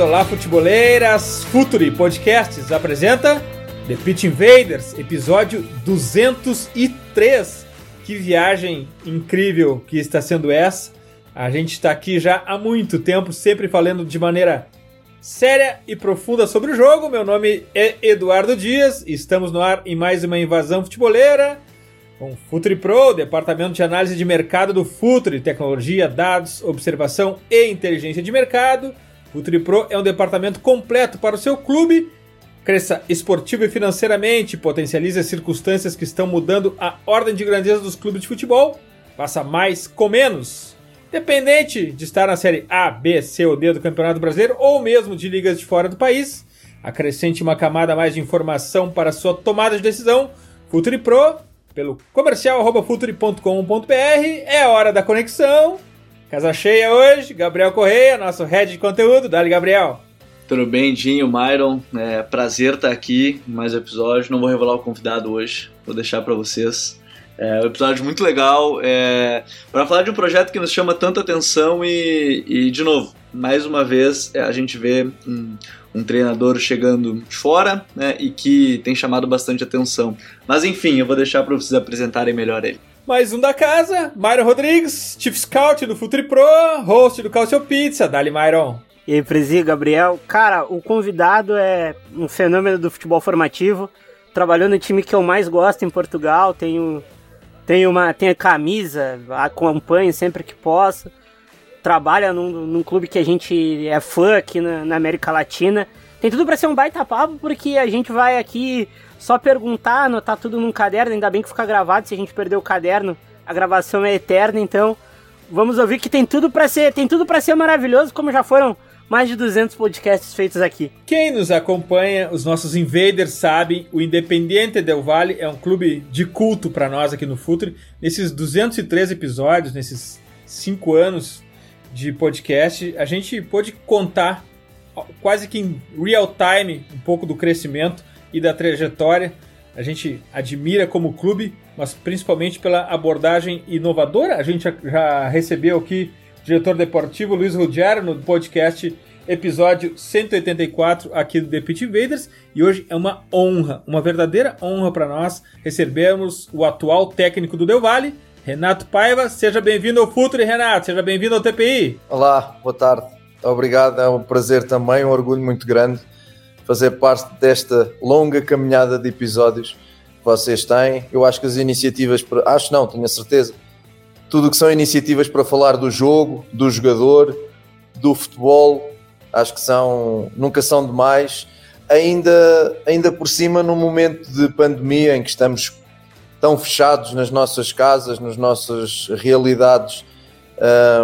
Olá, futeboleiras! Futuri Podcasts apresenta The Pitch Invaders, episódio 203. Que viagem incrível que está sendo essa! A gente está aqui já há muito tempo, sempre falando de maneira séria e profunda sobre o jogo. Meu nome é Eduardo Dias, estamos no ar em mais uma invasão futeboleira com Futuri Pro, departamento de análise de mercado do Futuri, tecnologia, dados, observação e inteligência de mercado. Futuri Pro é um departamento completo para o seu clube. Cresça esportivo e financeiramente, potencialize as circunstâncias que estão mudando a ordem de grandeza dos clubes de futebol. Faça mais com menos. Dependente de estar na série A, B, C ou D do Campeonato Brasileiro ou mesmo de ligas de fora do país, acrescente uma camada mais de informação para sua tomada de decisão. Futuri Pro pelo comercial.futuri.com.br. É hora da conexão. Casa cheia hoje, Gabriel Correia, nosso head de conteúdo. Dali, Gabriel. Tudo bem, Dinho, Myron? É prazer estar aqui em mais um episódio. Não vou revelar o convidado hoje, vou deixar para vocês. É um episódio muito legal é, para falar de um projeto que nos chama tanta atenção e, e de novo, mais uma vez a gente vê um, um treinador chegando de fora né, e que tem chamado bastante atenção. Mas enfim, eu vou deixar para vocês apresentarem melhor ele. Mais um da casa, Myron Rodrigues, Chief Scout do Futuri Pro, host do Calcio Pizza. Dali, Myron. E aí, Presi, Gabriel. Cara, o convidado é um fenômeno do futebol formativo. Trabalhou no time que eu mais gosto em Portugal. Tenho, tenho uma tenho camisa, acompanho sempre que posso trabalha num, num, clube que a gente é fã aqui na, na América Latina. Tem tudo para ser um baita papo, porque a gente vai aqui só perguntar, anotar tudo num caderno, ainda bem que fica gravado, se a gente perder o caderno, a gravação é eterna, então vamos ouvir que tem tudo para ser, tem tudo para ser maravilhoso, como já foram mais de 200 podcasts feitos aqui. Quem nos acompanha, os nossos invaders sabem, o Independiente Del Valle é um clube de culto para nós aqui no Futre. Nesses 203 episódios, nesses 5 anos de podcast, a gente pôde contar quase que em real time um pouco do crescimento e da trajetória. A gente admira como clube, mas principalmente pela abordagem inovadora. A gente já recebeu aqui o diretor deportivo Luiz Ruggiero no podcast episódio 184 aqui do The Pit Invaders e hoje é uma honra, uma verdadeira honra para nós recebermos o atual técnico do Del Valle, Renato Paiva, seja bem-vindo ao Futre, Renato, seja bem-vindo ao TPI. Olá, boa tarde. Obrigado, é um prazer também, um orgulho muito grande fazer parte desta longa caminhada de episódios que vocês têm. Eu acho que as iniciativas, acho não, tenho a certeza, tudo que são iniciativas para falar do jogo, do jogador, do futebol, acho que são, nunca são demais. Ainda, ainda por cima, num momento de pandemia em que estamos tão fechados nas nossas casas, nas nossas realidades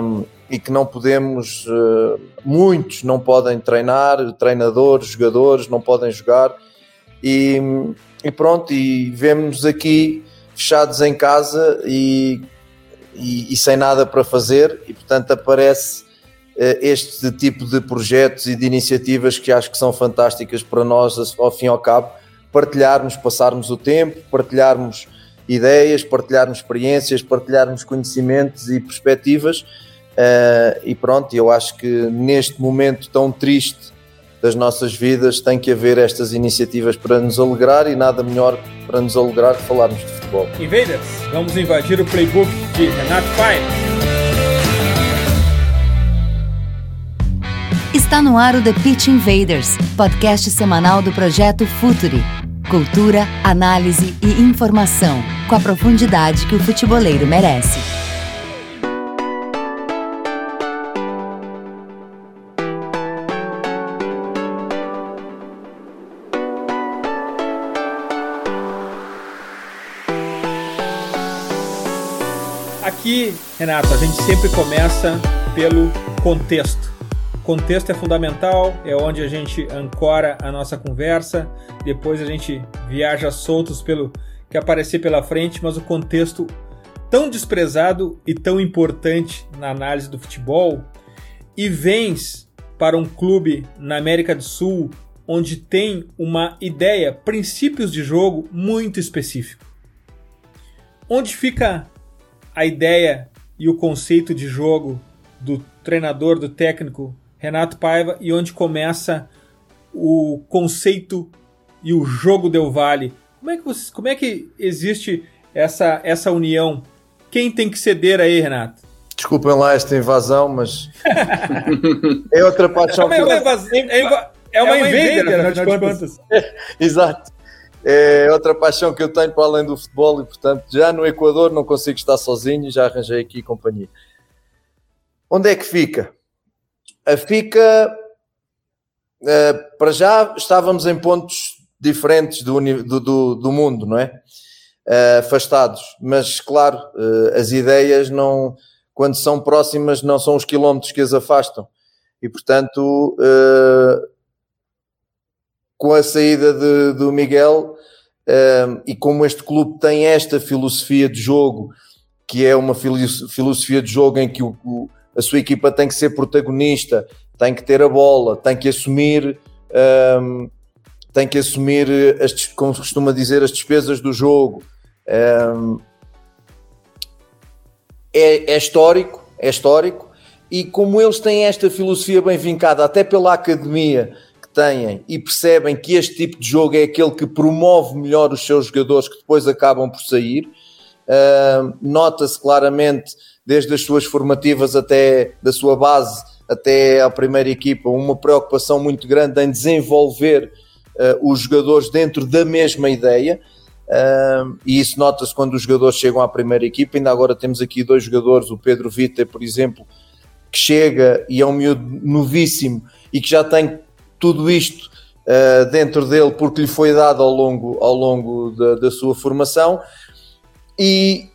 um, e que não podemos, uh, muitos não podem treinar, treinadores, jogadores não podem jogar. E, e pronto, e vemos-nos aqui fechados em casa e, e, e, sem nada para fazer. E portanto aparece uh, este tipo de projetos e de iniciativas que acho que são fantásticas para nós ao fim e ao cabo, partilharmos, passarmos o tempo, partilharmos ideias, partilharmos experiências, partilharmos conhecimentos e perspectivas. Uh, e pronto, eu acho que neste momento tão triste das nossas vidas tem que haver estas iniciativas para nos alegrar e nada melhor para nos alegrar que falarmos de futebol. Invaders, vamos invadir o playbook de Renato Pai. Está no ar o The Pitch Invaders, podcast semanal do projeto Futuri Cultura, análise e informação, com a profundidade que o futeboleiro merece. Aqui, Renato, a gente sempre começa pelo contexto. contexto é fundamental, é onde a gente ancora a nossa conversa, depois a gente viaja soltos pelo que aparecer pela frente, mas o contexto tão desprezado e tão importante na análise do futebol e vens para um clube na América do Sul onde tem uma ideia, princípios de jogo muito específico. Onde fica a ideia e o conceito de jogo do treinador, do técnico Renato Paiva e onde começa o conceito e o jogo Del Valle. Como é que, você, como é que existe essa, essa união? Quem tem que ceder aí, Renato? Desculpem lá esta invasão, mas é outra paixão. É uma, é, é, é uma, é invader, afinal de contas. Exato. É outra paixão que eu tenho para além do futebol e, portanto, já no Equador não consigo estar sozinho, já arranjei aqui companhia. Onde é que fica? A fica, uh, para já, estávamos em pontos diferentes do, do, do mundo, não é? Uh, afastados, mas claro, uh, as ideias não, quando são próximas, não são os quilómetros que as afastam. E portanto, com a saída de, do Miguel um, e como este clube tem esta filosofia de jogo, que é uma filosofia de jogo em que o, o, a sua equipa tem que ser protagonista, tem que ter a bola, tem que assumir, um, tem que assumir, as, como se costuma dizer, as despesas do jogo. Um, é, é histórico, é histórico, e como eles têm esta filosofia bem vincada até pela academia, têm e percebem que este tipo de jogo é aquele que promove melhor os seus jogadores que depois acabam por sair. Uh, Nota-se claramente, desde as suas formativas até da sua base até a primeira equipa, uma preocupação muito grande em desenvolver uh, os jogadores dentro da mesma ideia. Uh, e isso nota-se quando os jogadores chegam à primeira equipa. Ainda agora temos aqui dois jogadores, o Pedro Vita, por exemplo, que chega e é um miúdo novíssimo e que já tem tudo isto uh, dentro dele porque lhe foi dado ao longo, ao longo da, da sua formação. E,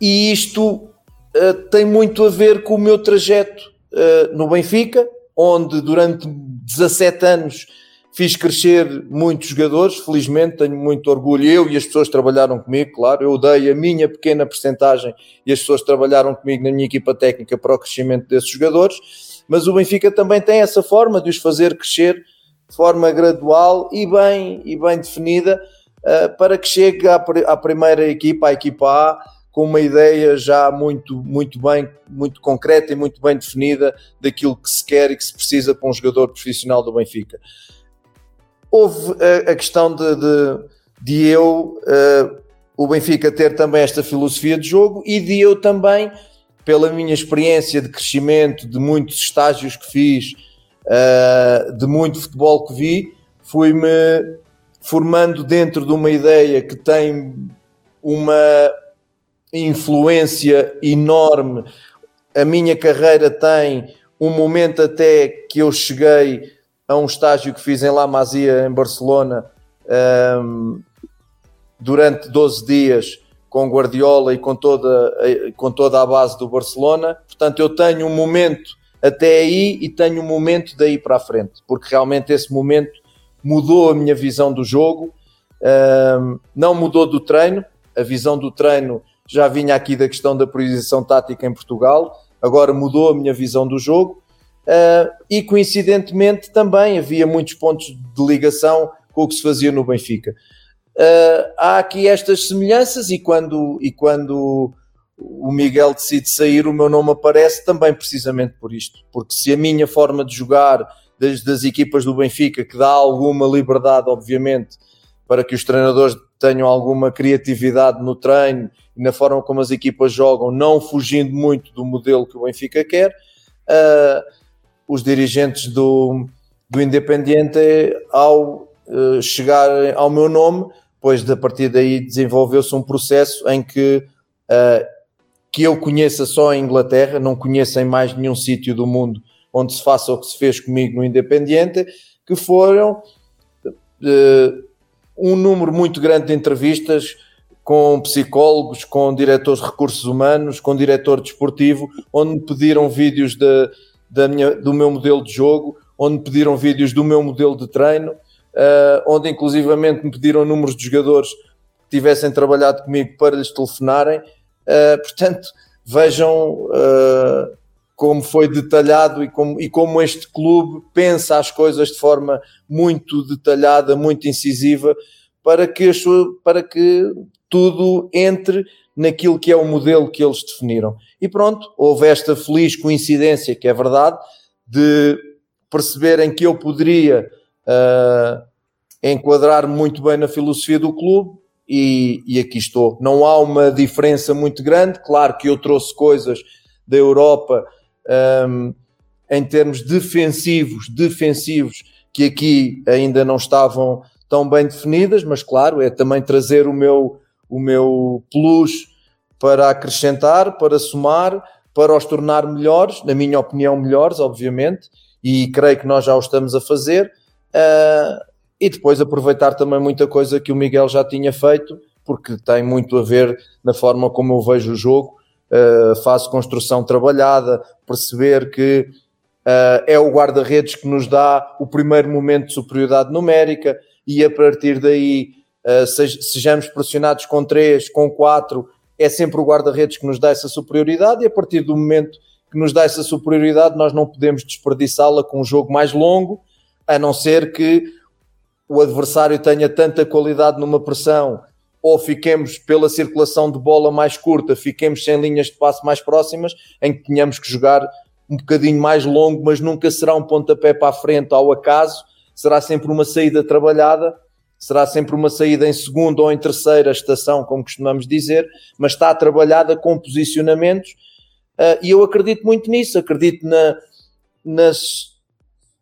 e isto uh, tem muito a ver com o meu trajeto uh, no Benfica, onde durante 17 anos fiz crescer muitos jogadores, felizmente tenho muito orgulho, eu e as pessoas trabalharam comigo, claro, eu dei a minha pequena percentagem e as pessoas trabalharam comigo na minha equipa técnica para o crescimento desses jogadores, mas o Benfica também tem essa forma de os fazer crescer de forma gradual e bem, e bem definida uh, para que chegue à, à, primeira equipa, à equipa A, com uma ideia já muito, muito bem, muito concreta e muito bem definida daquilo que se quer e que se precisa para um jogador profissional do Benfica. Houve a, a questão de, de, de eu, uh, o Benfica, ter também esta filosofia de jogo e de eu também pela minha experiência de crescimento, de muitos estágios que fiz, uh, de muito futebol que vi, fui-me formando dentro de uma ideia que tem uma influência enorme. A minha carreira tem um momento até que eu cheguei a um estágio que fiz em La Masia, em Barcelona, um, durante 12 dias, com Guardiola e com toda, com toda a base do Barcelona. Portanto, eu tenho um momento até aí e tenho um momento daí para a frente, porque realmente esse momento mudou a minha visão do jogo, não mudou do treino, a visão do treino já vinha aqui da questão da priorização tática em Portugal, agora mudou a minha visão do jogo e coincidentemente também havia muitos pontos de ligação com o que se fazia no Benfica. Uh, há aqui estas semelhanças e quando, e quando o Miguel decide sair, o meu nome aparece também precisamente por isto. Porque se a minha forma de jogar das, das equipas do Benfica, que dá alguma liberdade, obviamente, para que os treinadores tenham alguma criatividade no treino e na forma como as equipas jogam, não fugindo muito do modelo que o Benfica quer, uh, os dirigentes do, do Independiente, ao uh, chegar ao meu nome, Pois a partir daí desenvolveu-se um processo em que uh, que eu conheça só em Inglaterra, não conheço em mais nenhum sítio do mundo onde se faça o que se fez comigo no Independiente, que foram uh, um número muito grande de entrevistas com psicólogos, com diretores de recursos humanos, com diretor desportivo, onde me pediram vídeos de, da minha, do meu modelo de jogo, onde me pediram vídeos do meu modelo de treino, onde inclusivamente me pediram números de jogadores que tivessem trabalhado comigo para lhes telefonarem. Uh, portanto, vejam uh, como foi detalhado e como, e como este clube pensa as coisas de forma muito detalhada, muito incisiva, para que, para que tudo entre naquilo que é o modelo que eles definiram. E pronto, houve esta feliz coincidência, que é verdade, de perceberem que eu poderia uh, enquadrar muito bem na filosofia do clube e, e aqui estou. Não há uma diferença muito grande, claro que eu trouxe coisas da Europa um, em termos defensivos, defensivos, que aqui ainda não estavam tão bem definidas, mas claro, é também trazer o meu, o meu plus para acrescentar, para somar, para os tornar melhores, na minha opinião, melhores, obviamente, e creio que nós já o estamos a fazer. Uh, e depois aproveitar também muita coisa que o Miguel já tinha feito, porque tem muito a ver na forma como eu vejo o jogo. Uh, faço construção trabalhada, perceber que uh, é o guarda-redes que nos dá o primeiro momento de superioridade numérica e a partir daí uh, sejamos pressionados com 3, com 4, é sempre o guarda-redes que nos dá essa superioridade e a partir do momento que nos dá essa superioridade nós não podemos desperdiçá-la com um jogo mais longo, a não ser que o adversário tenha tanta qualidade numa pressão ou fiquemos pela circulação de bola mais curta, fiquemos sem linhas de passe mais próximas, em que tenhamos que jogar um bocadinho mais longo, mas nunca será um pontapé para a frente ao acaso, será sempre uma saída trabalhada, será sempre uma saída em segunda ou em terceira estação, como costumamos dizer, mas está trabalhada com posicionamentos, uh, e eu acredito muito nisso, acredito na, nas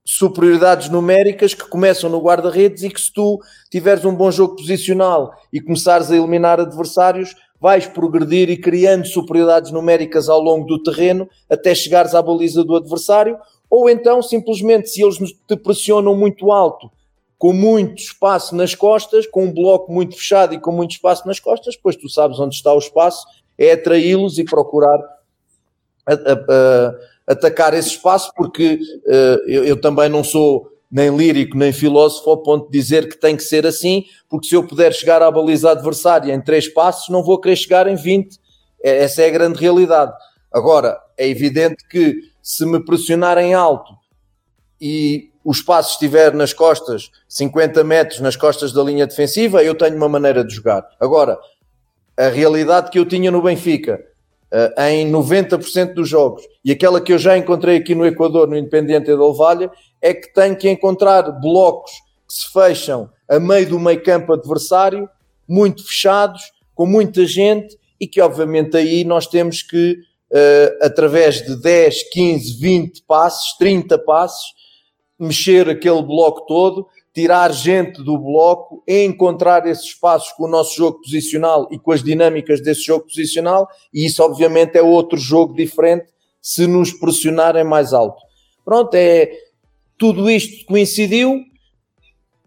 superioridades numéricas que começam no guarda-redes e que se tu tiveres um bom jogo posicional e começares a eliminar adversários, vais progredir e criando superioridades numéricas ao longo do terreno até chegares à baliza do adversário, ou então simplesmente se eles te pressionam muito alto, com muito espaço nas costas, com um bloco muito fechado e com muito espaço nas costas, pois tu sabes onde está o espaço, é atraí-los e procurar a, a, a atacar esse espaço, porque uh, eu, eu, também não sou nem lírico nem filósofo ao ponto de dizer que tem que ser assim, porque se eu puder chegar à baliza adversária em três passos, não vou querer chegar em 20. É, essa é a grande realidade. Agora, é evidente que se me pressionarem alto e o espaço estiver nas costas, 50 metros nas costas da linha defensiva, eu tenho uma maneira de jogar. Agora, a realidade que eu tinha no Benfica, uh, em 90% dos jogos. E aquela que eu já encontrei aqui no Equador, no Independiente Del Valle, é que tenho que encontrar blocos que se fecham a meio do meio campo adversário, muito fechados, com muita gente, e que obviamente aí nós temos que, uh, através de 10, 15, 20 passos, 30 passos, mexer aquele bloco todo tirar gente do bloco, encontrar esses espaços com o nosso jogo posicional e com as dinâmicas desse jogo posicional, e isso obviamente é outro jogo diferente se nos pressionarem mais alto. Pronto, é tudo isto coincidiu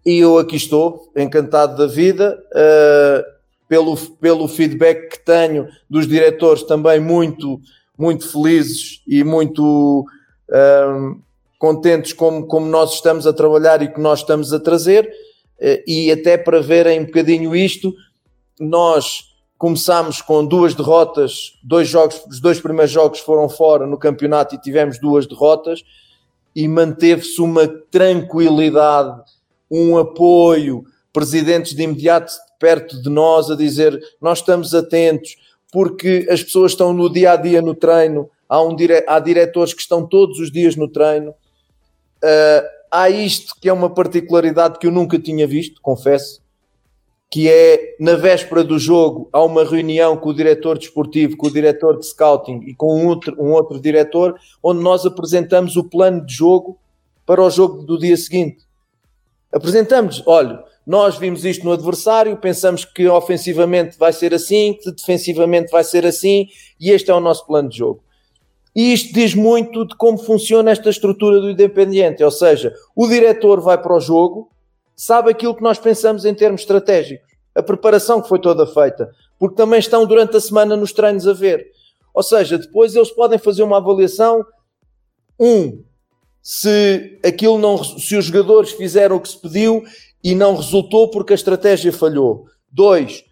e eu aqui estou, encantado da vida, uh, pelo, pelo feedback que tenho dos diretores também muito, muito felizes e muito uh, contentes como, como nós estamos a trabalhar e que nós estamos a trazer, eh, e até para verem um bocadinho isto, nós começámos com duas derrotas, dois jogos, os dois primeiros jogos foram fora no campeonato e tivemos duas derrotas, e manteve-se uma tranquilidade, um apoio, presidentes de imediato perto de nós a dizer nós estamos atentos, porque as pessoas estão no dia a dia no treino, há, um dire... há diretores que estão todos os dias no treino, Uh, há isto que é uma particularidade que eu nunca tinha visto, confesso, que é na véspera do jogo há uma reunião com o diretor desportivo, com o diretor de scouting e com um outro, um outro diretor, onde nós apresentamos o plano de jogo para o jogo do dia seguinte. Apresentamos, olha, nós vimos isto no adversário, pensamos que ofensivamente vai ser assim, que defensivamente vai ser assim, e este é o nosso plano de jogo. E isto diz muito de como funciona esta estrutura do Independiente, ou seja, o diretor vai para o jogo, sabe aquilo que nós pensamos em termos estratégicos, a preparação que foi toda feita, porque também estão durante a semana nos treinos a ver. Ou seja, depois eles podem fazer uma avaliação Um, se aquilo não, se os jogadores fizeram o que se pediu e não resultou porque a estratégia falhou. Dois,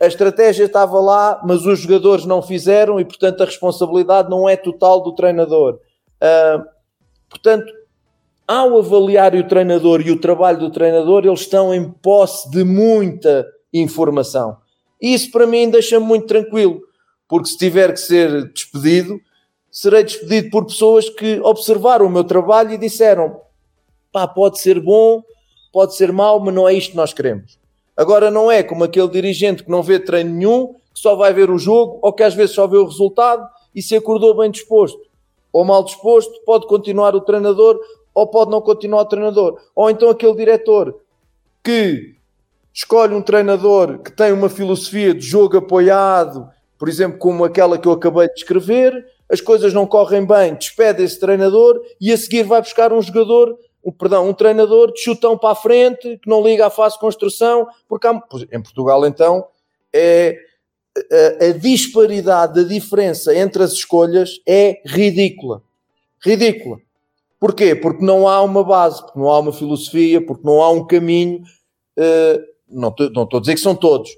a estratégia estava lá, mas os jogadores não fizeram e, portanto, a responsabilidade não é total do treinador. Uh, portanto, ao avaliar o treinador e o trabalho do treinador, eles estão em posse de muita informação. Isso para mim deixa-me muito tranquilo, porque se tiver que ser despedido, serei despedido por pessoas que observaram o meu trabalho e disseram: pá, pode ser bom, pode ser mau, mas não é isto que nós queremos. Agora não é como aquele dirigente que não vê treino nenhum, que só vai ver o jogo, ou que às vezes só vê o resultado e se acordou bem disposto ou mal disposto, pode continuar o treinador ou pode não continuar o treinador. Ou então aquele diretor que escolhe um treinador que tem uma filosofia de jogo apoiado, por exemplo, como aquela que eu acabei de descrever, as coisas não correm bem, despede esse treinador e a seguir vai buscar um jogador, um, perdão, um treinador de chutão para a frente, que não liga à fase de construção, porque há, em Portugal então é a, a disparidade, a diferença entre as escolhas é ridícula. Ridícula. Porquê? Porque não há uma base, porque não há uma filosofia, porque não há um caminho. Uh, não estou a dizer que são todos,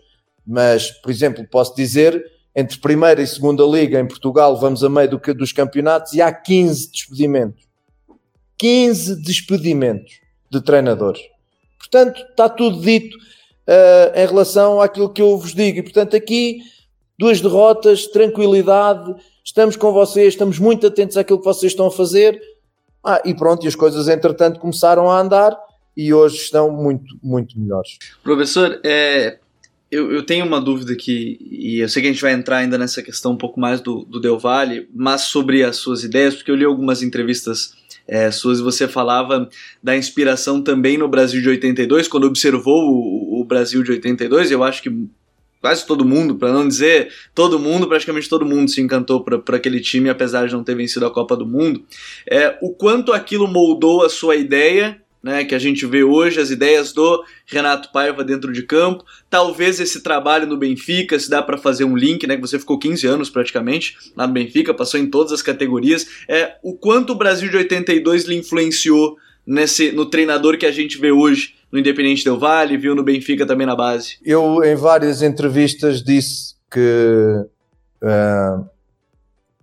mas, por exemplo, posso dizer entre primeira e segunda liga em Portugal, vamos a meio do, dos campeonatos e há 15 despedimentos. 15 despedimentos de treinadores. Portanto, está tudo dito uh, em relação àquilo que eu vos digo. E, portanto, aqui, duas derrotas, tranquilidade, estamos com vocês, estamos muito atentos àquilo que vocês estão a fazer. Ah, e pronto, e as coisas, entretanto, começaram a andar e hoje estão muito, muito melhores. Professor, é, eu, eu, tenho uma dúvida aqui, e eu sei que a gente vai entrar ainda nessa questão um pouco mais do, do Del Valle, mas sobre as suas ideias, porque eu li algumas entrevistas é, suas você falava da inspiração também no Brasil de 82, quando observou o, o Brasil de 82, eu acho que quase todo mundo, para não dizer todo mundo, praticamente todo mundo se encantou por aquele time, apesar de não ter vencido a Copa do Mundo. É, o quanto aquilo moldou a sua ideia né, que a gente vê hoje, as ideias do Renato Paiva dentro de campo, talvez esse trabalho no Benfica, se dá para fazer um link, né, que você ficou 15 anos praticamente lá no Benfica, passou em todas as categorias, é o quanto o Brasil de 82 lhe influenciou nesse no treinador que a gente vê hoje no Independente Del Vale, viu no Benfica também na base. Eu em várias entrevistas disse que uh,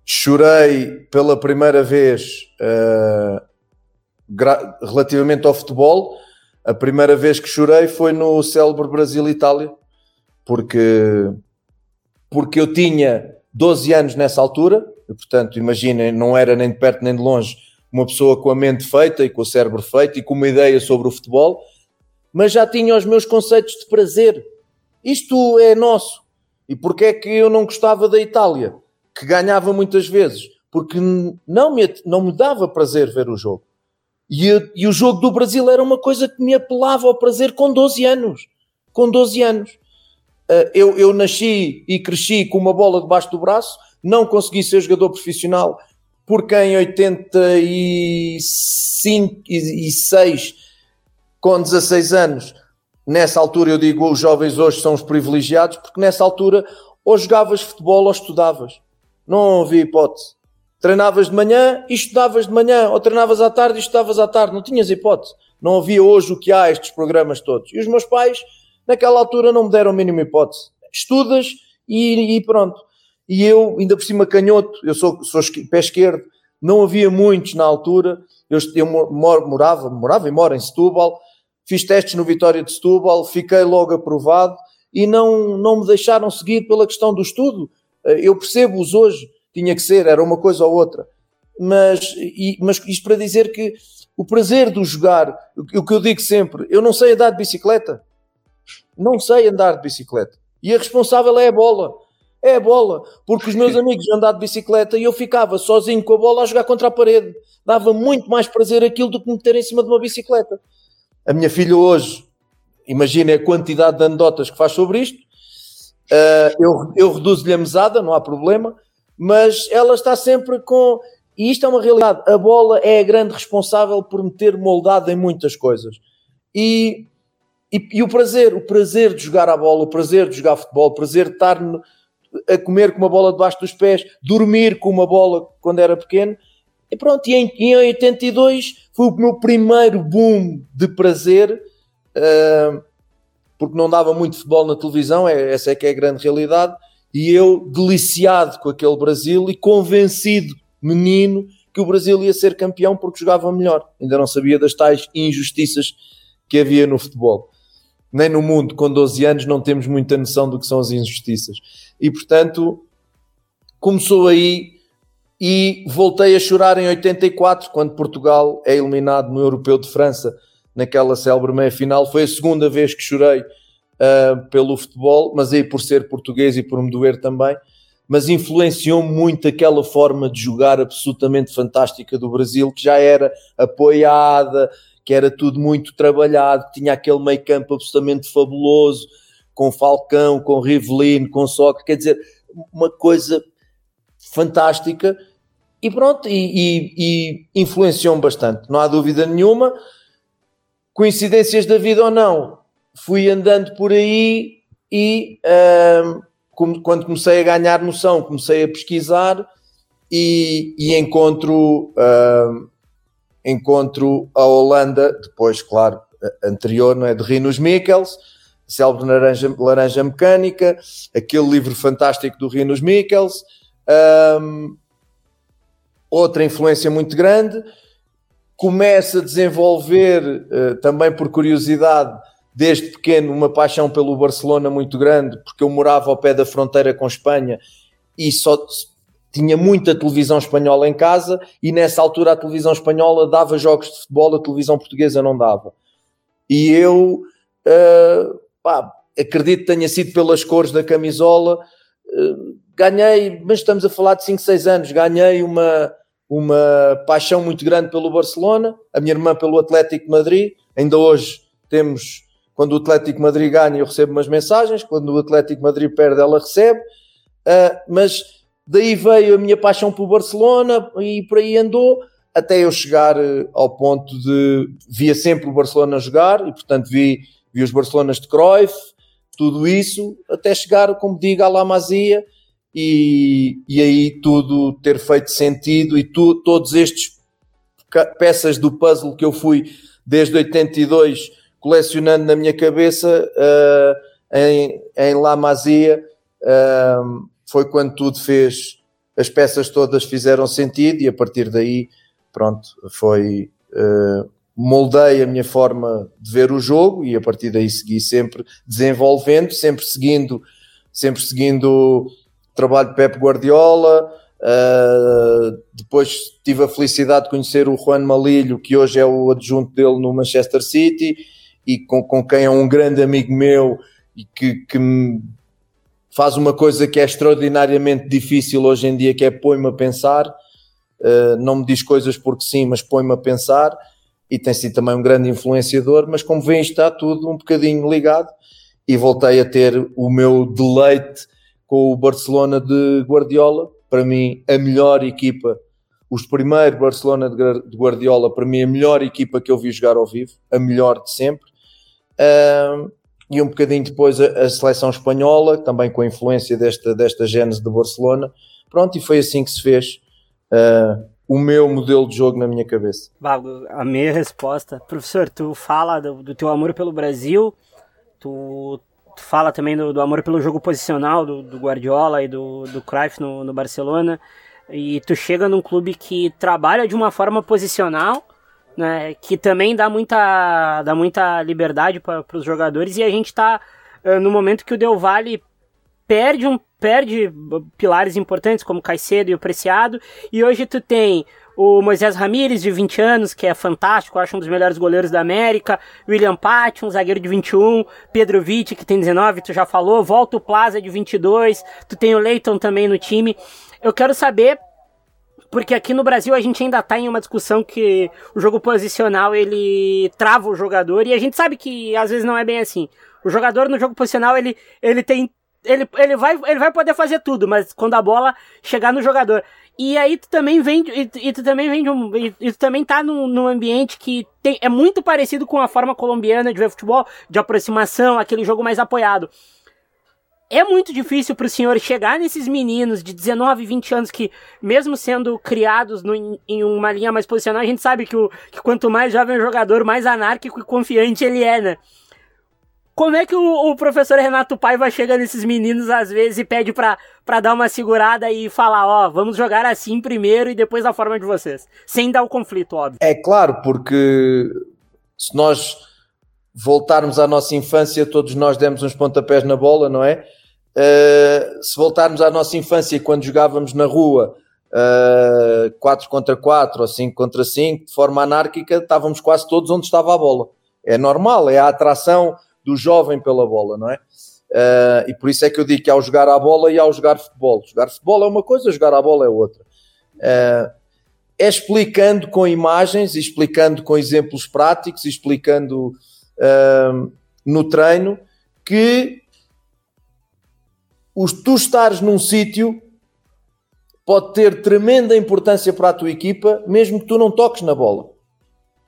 chorei pela primeira vez uh, relativamente ao futebol, a primeira vez que chorei foi no célebre Brasil-Itália, porque, porque eu tinha 12 anos nessa altura, e, portanto, imaginem, não era nem de perto nem de longe uma pessoa com a mente feita e com o cérebro feito e com uma ideia sobre o futebol, mas já tinha os meus conceitos de prazer. Isto é nosso. E porquê é que eu não gostava da Itália, que ganhava muitas vezes? Porque não me, não me dava prazer ver o jogo. E, e, o jogo do Brasil era uma coisa que me apelava ao prazer com 12 anos. Com 12 anos. Uh, eu, eu nasci e cresci com uma bola debaixo do braço, não consegui ser jogador profissional, porque em 85 e 6, com 16 anos, nessa altura eu digo os jovens hoje são os privilegiados, porque nessa altura ou jogavas futebol ou estudavas. Não havia hipótese. Treinavas de manhã e estudavas de manhã, ou treinavas à tarde e estudavas à tarde, não tinhas hipótese. Não havia hoje o que há, estes programas todos. E os meus pais, naquela altura, não me deram a mínima hipótese. Estudas e, e pronto. E eu, ainda por cima canhoto, eu sou, sou pé esquerdo, não havia muitos na altura. Eu, eu morava, morava e moro em Setúbal, fiz testes no Vitória de Setúbal, fiquei logo aprovado e não, não me deixaram seguir pela questão do estudo. Eh, eu percebo-os hoje tinha que ser, era uma coisa ou outra. Mas, e, mas isto para dizer que o prazer do jogar, o, o que eu digo sempre, eu não sei andar de bicicleta. Não sei andar de bicicleta. E a responsável é a bola. É a bola. Porque os meus amigos andar de bicicleta e eu ficava sozinho com a bola a jogar contra a parede. Dava muito mais prazer aquilo do que me ter em cima de uma bicicleta. A minha filha hoje, imagina a quantidade de anedotas que faz sobre isto. Uh, eu, eu reduzo-lhe a mesada, não há problema mas ela está sempre com. E isto é uma realidade. A bola é a grande responsável por me ter moldado em muitas coisas. E, e, e, o prazer, o prazer de jogar a bola, o prazer de jogar futebol, o prazer de estar no, a comer com uma bola debaixo dos pés, dormir com uma bola quando era pequeno, E pronto, e em, em 82 foi o meu primeiro boom de prazer, uh, porque não dava muito futebol na televisão, é, essa é que é a grande realidade, e eu deliciado com aquele Brasil e convencido, menino, que o Brasil ia ser campeão porque jogava melhor. Ainda não sabia das tais injustiças que havia no futebol. Nem no mundo, com 12 anos, não temos muita noção do que são as injustiças. E portanto, começou aí e voltei a chorar em 84, quando Portugal é eliminado no Europeu de França, naquela célebre meia-final. Foi a segunda vez que chorei uh, pelo futebol, mas aí por ser português e por me doer também. Mas influenciou muito aquela forma de jogar absolutamente fantástica do Brasil, que já era apoiada, que era tudo muito trabalhado, tinha aquele meio campo absolutamente fabuloso, com Falcão, com Rivelino, com Sócrates, quer dizer, uma coisa fantástica e pronto, e, e, e influenciou-me bastante, não há dúvida nenhuma. Coincidências da vida ou não, fui andando por aí e um, quando comecei a ganhar noção, comecei a pesquisar e, e encontro, um, encontro a Holanda, depois, claro, anterior, não é? De Rinos Mikkels, Célebre Laranja, Laranja Mecânica, aquele livro fantástico do Rinos Mikkels. Um, outra influência muito grande. Começa a desenvolver, uh, também por curiosidade, desde pequeno, uma paixão pelo Barcelona muito grande, porque eu morava ao pé da fronteira com Espanha e só tinha muita televisão espanhola em casa e nessa altura a televisão espanhola dava jogos de futebol, a televisão portuguesa não dava. E eu uh, pá, acredito que tenha sido pelas cores da camisola, uh, ganhei, mas estamos a falar de 5, 6 anos, ganhei uma, uma paixão muito grande pelo Barcelona, a minha irmã pelo Atlético de Madrid. Ainda hoje temos, quando o Atlético Madrid ganha, eu recebo umas mensagens, quando o Atlético Madrid perde, ela recebe. Uh, mas daí veio a minha paixão pelo Barcelona e por aí andou, até eu chegar ah, ao ponto de via sempre o Barcelona jogar e, portanto, vi, vi os Barcelonas de Cruyff, tudo isso, até chegar, como digo, à La Masia e, e aí tudo ter feito sentido e tu, todos estes peças do puzzle que eu fui desde 82 colecionando na minha cabeça uh, em, em La Masia uh, foi quando tudo fez as peças todas fizeram sentido e a partir daí pronto foi uh, moldei a minha forma de ver o jogo e a partir daí segui sempre desenvolvendo sempre seguindo sempre seguindo trabalho de Pep Guardiola. Uh, depois tive a felicidade de conhecer o Juan Malilho, que hoje é o adjunto dele no Manchester City e com, com quem é um grande amigo meu e que, que faz uma coisa que é extraordinariamente difícil hoje em dia, que é põe-me a pensar. Uh, não me diz coisas porque sim, mas põe-me a pensar e tem sido também um grande influenciador, mas como vem está tudo um bocadinho ligado e voltei a ter o meu deleite com o Barcelona de Guardiola, para mim a melhor equipa, os primeiros Barcelona de Guardiola, para mim a melhor equipa que eu vi jogar ao vivo, a melhor de sempre. E um bocadinho depois a, a, seleção espanhola, também com a influência desta, desta gênese de Barcelona. Pronto, e foi assim que se fez uh, o meu modelo de jogo na minha cabeça. A minha resposta. Professor, tu fala do, do teu amor pelo Brasil, tu Tu fala também do, do amor pelo jogo posicional do, do, Guardiola e do, do Cruyff no, no Barcelona. E tu chega num clube que trabalha de uma forma posicional, né, que também dá muita, dá muita liberdade para os jogadores. E a gente está uh, no momento que o Del Valle perde um perde pilares importantes como Caicedo e o Preciado e hoje tu tem o Moisés Ramírez, de 20 anos, que é fantástico, acho um dos melhores goleiros da América, William Patti, um zagueiro de 21, Pedro Vitti, que tem 19, tu já falou, volta o Plaza, de 22, tu tem o Leighton também no time. Eu quero saber porque aqui no Brasil a gente ainda está em uma discussão que o jogo posicional ele trava o jogador e a gente sabe que às vezes não é bem assim. O jogador no jogo posicional ele, ele tem ele, ele, vai, ele vai poder fazer tudo, mas quando a bola chegar no jogador. E aí tu também vem, e, e tu também vem um, e, e, tu também tá num, num ambiente que tem, é muito parecido com a forma colombiana de ver futebol, de aproximação, aquele jogo mais apoiado. É muito difícil para o senhor chegar nesses meninos de 19, 20 anos que, mesmo sendo criados no, em uma linha mais posicional, a gente sabe que, o, que quanto mais jovem o jogador, mais anárquico e confiante ele é, né? Como é que o, o professor Renato Paiva chega nesses meninos às vezes e pede para dar uma segurada e falar, ó, oh, vamos jogar assim primeiro e depois da forma de vocês, sem dar o conflito, óbvio? É claro, porque se nós voltarmos à nossa infância, todos nós demos uns pontapés na bola, não é? Uh, se voltarmos à nossa infância, quando jogávamos na rua uh, eh, 4 contra 4 ou 5 contra 5, de forma anárquica, estávamos quase todos onde estava a bola. É normal, é a atração do jovem pela bola, não é? Uh, e por isso é que eu digo que ao jogar a bola e ao jogar futebol. Jogar futebol é uma coisa, jogar a bola é outra. Uh, é explicando com imagens, explicando com exemplos práticos, explicando uh, no treino que os, tu estares num sítio pode ter tremenda importância para a tua equipa, mesmo que tu não toques na bola.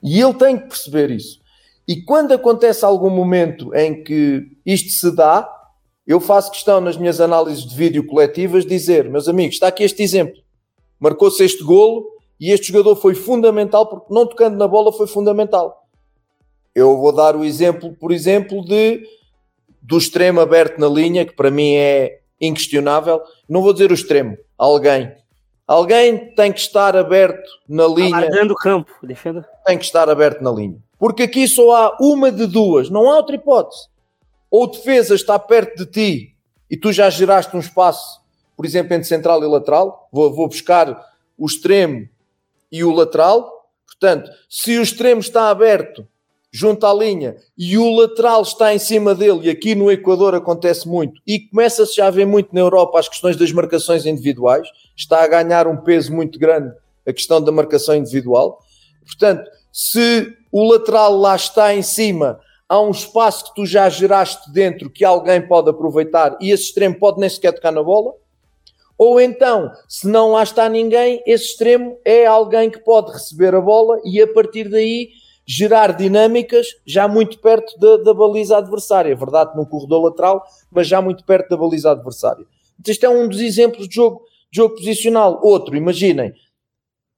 E ele tem que perceber isso. E quando acontece algum momento em que isto se dá, eu faço questão nas minhas análises de vídeo coletivas dizer, meus amigos, está aqui este exemplo. Marcou-se este golo e este jogador foi fundamental, porque não tocando na bola foi fundamental. Eu vou dar o exemplo, por exemplo, de do extremo aberto na linha, que para mim é inquestionável. Não vou dizer o extremo, alguém. Alguém tem que estar aberto na linha. Alargando o campo, deixando. Tem que estar aberto na linha. Porque aqui só há uma de duas, não há outra hipótese. Ou defesa está perto de ti e tu já geraste um espaço, por exemplo, entre central e lateral. Vou, vou buscar o extremo e o lateral. Portanto, se o extremo está aberto junto à linha e o lateral está em cima dele, e aqui no Equador acontece muito, e começa-se já a ver muito na Europa as questões das marcações individuais, está a ganhar um peso muito grande a questão da marcação individual. Portanto, se o lateral lá está em cima, há um espaço que tu já geraste dentro que alguém pode aproveitar e esse extremo pode nem sequer tocar na bola. Ou então, se não lá está ninguém, esse extremo é alguém que pode receber a bola e a partir daí gerar dinâmicas já muito perto da, da baliza adversária. Verdade, num corredor lateral, mas já muito perto da baliza adversária. Isto é um dos exemplos de jogo, de jogo posicional. Outro, imaginem,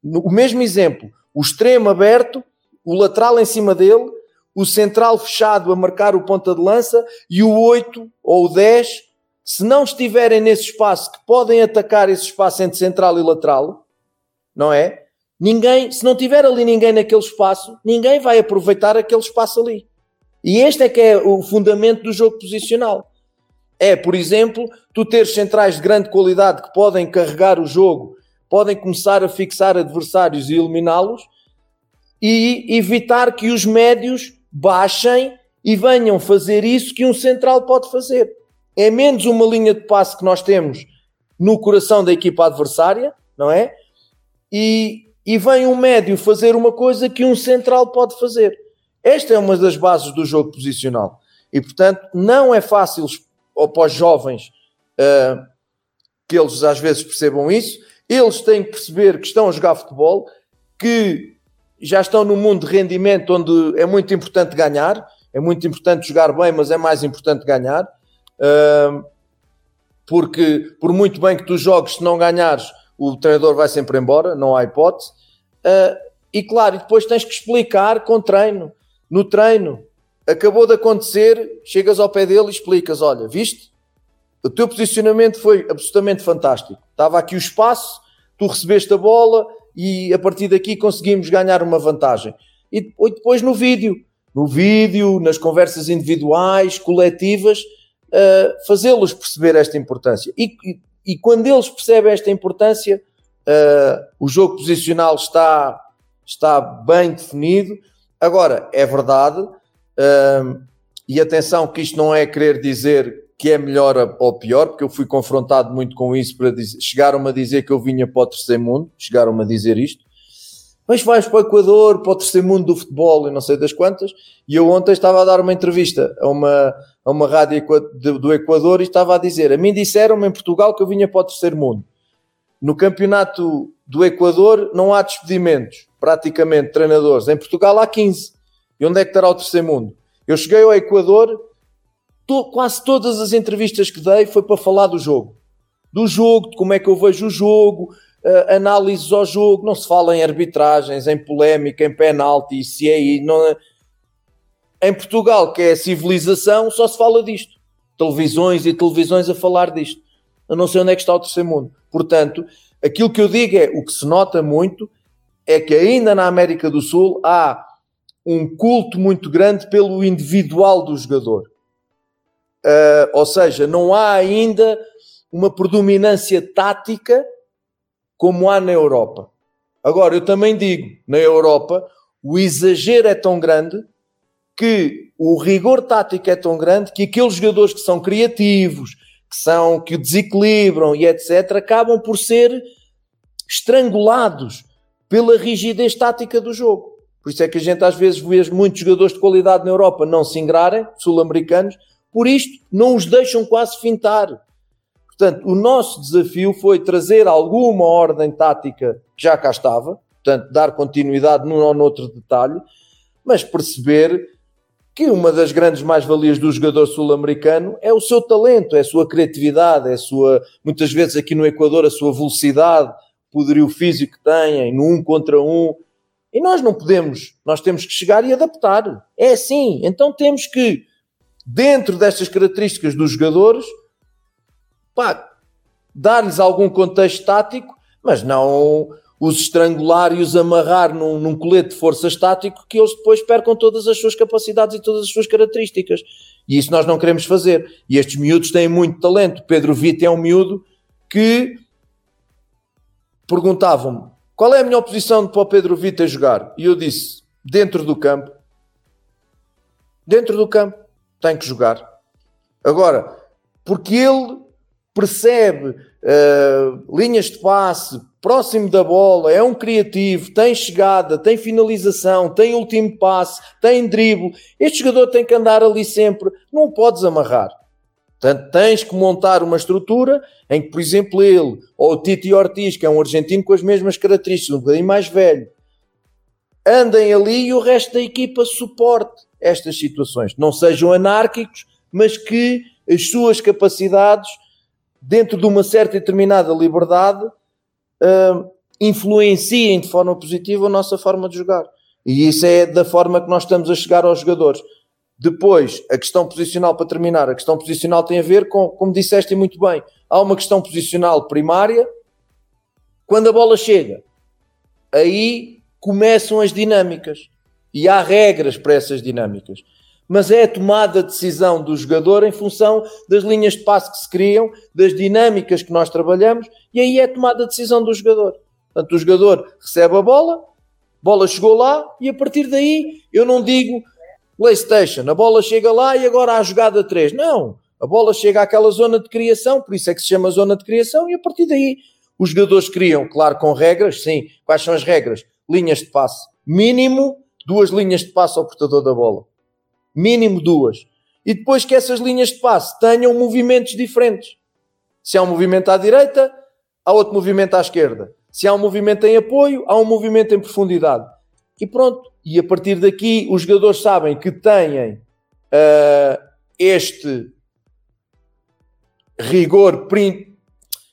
o mesmo exemplo, o extremo aberto, o lateral em cima dele, o central fechado a marcar o ponta de lança e o 8 ou o 10, se não estiverem nesse espaço que podem atacar esse espaço entre central e lateral, não é? Ninguém, se não tiver ali ninguém naquele espaço, ninguém vai aproveitar aquele espaço ali. E este é que é o fundamento do jogo posicional. É, por exemplo, tu teres centrais de grande qualidade que podem carregar o jogo, podem começar a fixar adversários e eliminá-los, e evitar que os médios baixem e venham fazer isso que um central pode fazer. É menos uma linha de passe que nós temos no coração da equipa adversária, não é? E, e vem um médio fazer uma coisa que um central pode fazer. Esta é uma das bases do jogo posicional. E, portanto, não é fácil para os jovens uh, que eles às vezes percebam isso. Eles têm que perceber que estão a jogar futebol, que já estão no mundo de rendimento onde é muito importante ganhar, é muito importante jogar bem, mas é mais importante ganhar. porque por muito bem que tu jogues, se não ganhares, o treinador vai sempre embora, não há hipótese. Uh, e claro, depois tens que explicar com treino. No treino, acabou de acontecer, chegas ao pé dele e explicas: olha, viste? O teu posicionamento foi absolutamente fantástico. Estava aqui o espaço, tu recebeste a bola, e a partir daqui conseguimos ganhar uma vantagem. E depois no vídeo, no vídeo, nas conversas individuais, coletivas, uh, fazê-los perceber esta importância. E, e, e, quando eles percebem esta importância, uh, o jogo posicional está, está bem definido. Agora, é verdade, uh, e atenção que isto não é querer dizer que é melhor ou pior, porque eu fui confrontado muito com isso para chegaram-me a dizer que eu vinha para o terceiro mundo, chegaram-me a dizer isto, mas vais para o Equador, para o terceiro mundo do futebol e não sei das quantas, e eu ontem estava a dar uma entrevista a uma, a uma rádio do Equador e estava a dizer, a mim disseram-me em Portugal que eu vinha para o terceiro mundo. No campeonato do Equador não há despedimentos, praticamente, treinadores. Em Portugal há 15. E onde é que estará o terceiro mundo? Eu cheguei ao Equador to, quase todas as entrevistas que dei foi para falar do jogo. Do jogo, de como é que eu vejo o jogo, uh, análises ao jogo. Não se fala em arbitragens, em polémica, em penalti, se é aí. Não é... Em Portugal, que é a civilização, só se fala disto. Televisões e televisões a falar disto. Eu não sei onde é que está o terceiro mundo. Portanto, aquilo que eu digo é, o que se nota muito é que ainda na América do Sul há um culto muito grande pelo individual do jogador. Uh, ou seja, não há ainda uma predominância tática como há na Europa. Agora, eu também digo, na Europa, o exagero é tão grande que o rigor tático é tão grande que aqueles jogadores que são criativos, que são que desequilibram e etc, acabam por ser estrangulados pela rigidez tática do jogo. Por isso é que a gente às vezes vê muitos jogadores de qualidade na Europa não se ingrarem, sul-americanos, por isto não os deixam quase fintar. Portanto, o nosso desafio foi trazer alguma ordem tática que já cá estava, portanto, dar continuidade num ou noutro detalhe, mas perceber que uma das grandes mais-valias do jogador sul-americano é o seu talento, é a sua criatividade, é a sua, muitas vezes aqui no Equador, a sua velocidade, poderio físico que têm, no um contra um. E nós não podemos, nós temos que chegar e adaptar. É assim. Então temos que, dentro destas características dos jogadores, pá, dar-lhes algum contexto tático, mas não os estrangular e os amarrar num, num colete de força estático que eles depois percam todas as suas capacidades e todas as suas características. E isso nós não queremos fazer. E estes miúdos têm muito talento. Pedro Vita é um miúdo que perguntavam-me qual é a melhor posição para o Pedro Vita jogar? E eu disse, dentro do campo. Dentro do campo. Tem que jogar. Agora, porque ele percebe uh, linhas de passe, próximo da bola, é um criativo, tem chegada, tem finalização, tem último passe, tem drible. Este jogador tem que andar ali sempre, não o podes amarrar. Portanto, tens que montar uma estrutura em que, por exemplo, ele ou o Titi Ortiz, que é um argentino com as mesmas características, um bocadinho mais velho, andem ali e o resto da equipa suporte estas situações. Não sejam anárquicos, mas que as suas capacidades dentro de uma certa e determinada liberdade, uh, influenciem de forma positiva a nossa forma de jogar. E isso é da forma que nós estamos a chegar aos jogadores. Depois, a questão posicional, para terminar, a questão posicional tem a ver com, como disseste muito bem, há uma questão posicional primária, quando a bola chega, aí começam as dinâmicas. E há regras para essas dinâmicas mas é a tomada de decisão do jogador em função das linhas de passe que se criam, das dinâmicas que nós trabalhamos, e aí é a tomada de decisão do jogador. Portanto, o jogador recebe a bola, bola chegou lá, e a partir daí eu não digo PlayStation, a bola chega lá e agora há a jogada 3. Não, a bola chega àquela zona de criação, por isso é que se chama zona de criação, e a partir daí os jogadores criam, claro, com regras, sim. Quais são as regras? Linhas de passe. Mínimo duas linhas de passe ao portador da bola mínimo duas. E depois que essas linhas de passe tenham movimentos diferentes. Se há um movimento à direita, há outro movimento à esquerda. Se há um movimento em apoio, há um movimento em profundidade. E pronto. E a partir daqui, os jogadores sabem que têm uh, este rigor,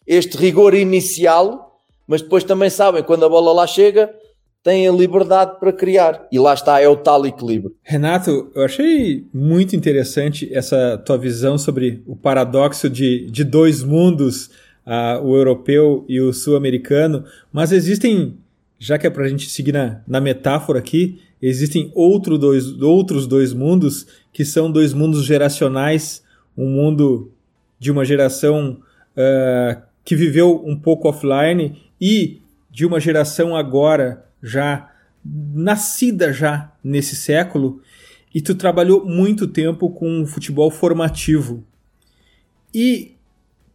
este rigor inicial, mas depois também sabem quando a bola lá chega têm a liberdade para criar. E lá está, é o tal equilíbrio. Renato, eu achei muito interessante essa tua visão sobre o paradoxo de, de dois mundos, uh, o europeu e o sul-americano, mas existem, já que é para a gente seguir na, na metáfora aqui, existem outro dois, outros dois mundos que são dois mundos geracionais, um mundo de uma geração uh, que viveu um pouco offline e de uma geração agora já nascida já nesse século e tu trabalhou muito tempo com futebol formativo. E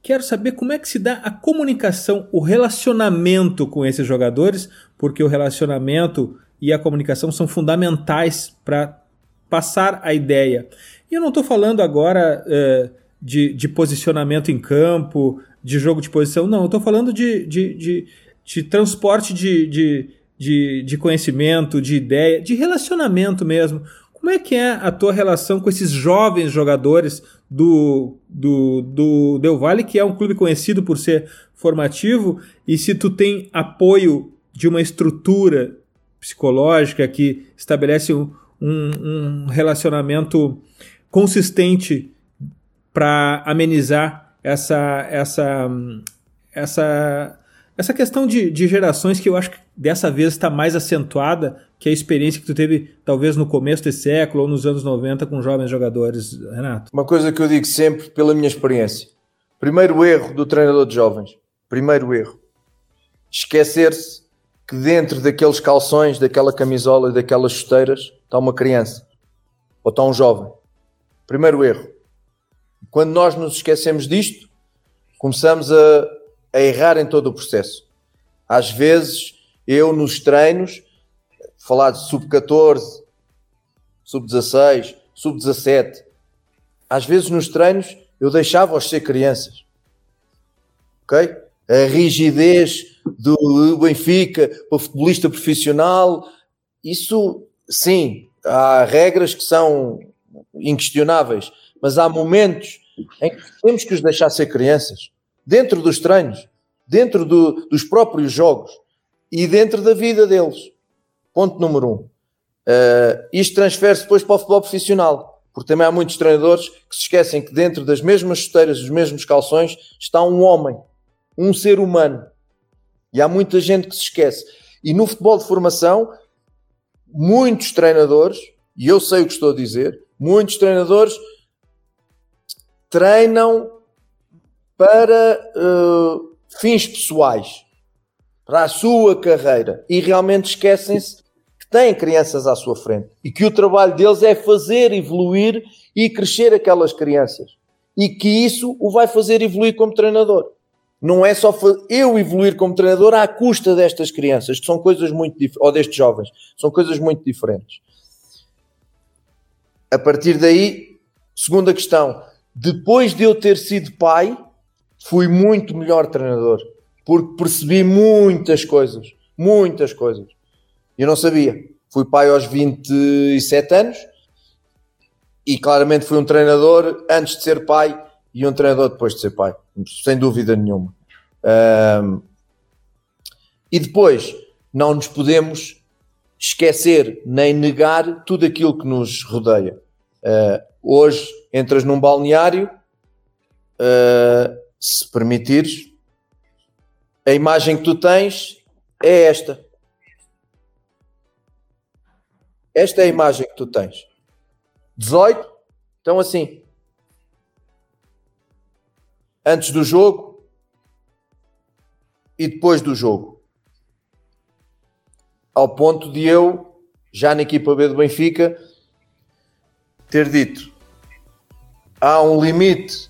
quero saber como é que se dá a comunicação, o relacionamento com esses jogadores, porque o relacionamento e a comunicação são fundamentais para passar a ideia. E eu não estou falando agora uh, de, de, posicionamento em campo, de jogo de posição, não, eu estou falando de, de, de, de transporte de, de de, conhecimento, de ideia, de relacionamento mesmo. Como é que é a tua relação com esses jovens jogadores do, do, do Del Valle, que é um clube conhecido por ser formativo, e se tu tem apoio de uma estrutura psicológica que estabelece um, um relacionamento consistente para amenizar essa, essa, essa, essa questão de, de gerações que eu acho que dessa vez está mais acentuada que a experiência que tu teve talvez no começo desse século ou nos anos 90 com jovens jogadores, Renato? Uma coisa que eu digo sempre pela minha experiência. Primeiro erro do treinador de jovens. Primeiro erro. Esquecer-se que dentro daqueles calções, daquela camisola e daquelas chuteiras está uma criança ou está um jovem. Primeiro erro. Quando nós nos esquecemos disto, começamos a, a errar em todo o processo. Às vezes, eu nos treinos, falar de sub-14, sub-16, sub-17, às vezes nos treinos eu deixava-os ser crianças. Ok? A rigidez do Benfica para o futebolista profissional, isso sim, há regras que são inquestionáveis, mas há momentos em que temos que os deixar ser crianças, dentro dos treinos, dentro do, dos próprios jogos e dentro da vida deles. Ponto número um. Uh, isto transfere-se depois para o futebol profissional, porque também há muitos treinadores que se esquecem que dentro das mesmas chuteiras, dos mesmos calções, está um homem, um ser humano e há muita gente que se esquece. E no futebol de formação, muitos treinadores, e eu sei o que estou a dizer, muitos treinadores treinam para uh, fins pessoais, para a sua carreira, e realmente esquecem-se que têm crianças à sua frente e que o trabalho deles é fazer evoluir e crescer aquelas crianças e que isso o vai fazer evoluir como treinador. Não é só eu evoluir como treinador à custa destas crianças, que são coisas muito ou destes jovens, são coisas muito diferentes. A partir daí, segunda questão, depois de eu ter sido pai, fui muito melhor treinador, porque percebi muitas coisas, muitas coisas. Eu não sabia. Fui pai aos 27 anos e claramente fui um treinador antes de ser pai e um treinador depois de ser pai, sem dúvida nenhuma. Um, e depois, não nos podemos esquecer nem negar tudo aquilo que nos rodeia. Uh, hoje entras num balneário, uh, se permitires, a imagem que tu tens é esta. Esta é a imagem que tu tens. 18, então assim antes do jogo e depois do jogo. Ao ponto de eu, já na equipa B do Benfica, ter dito: há um limite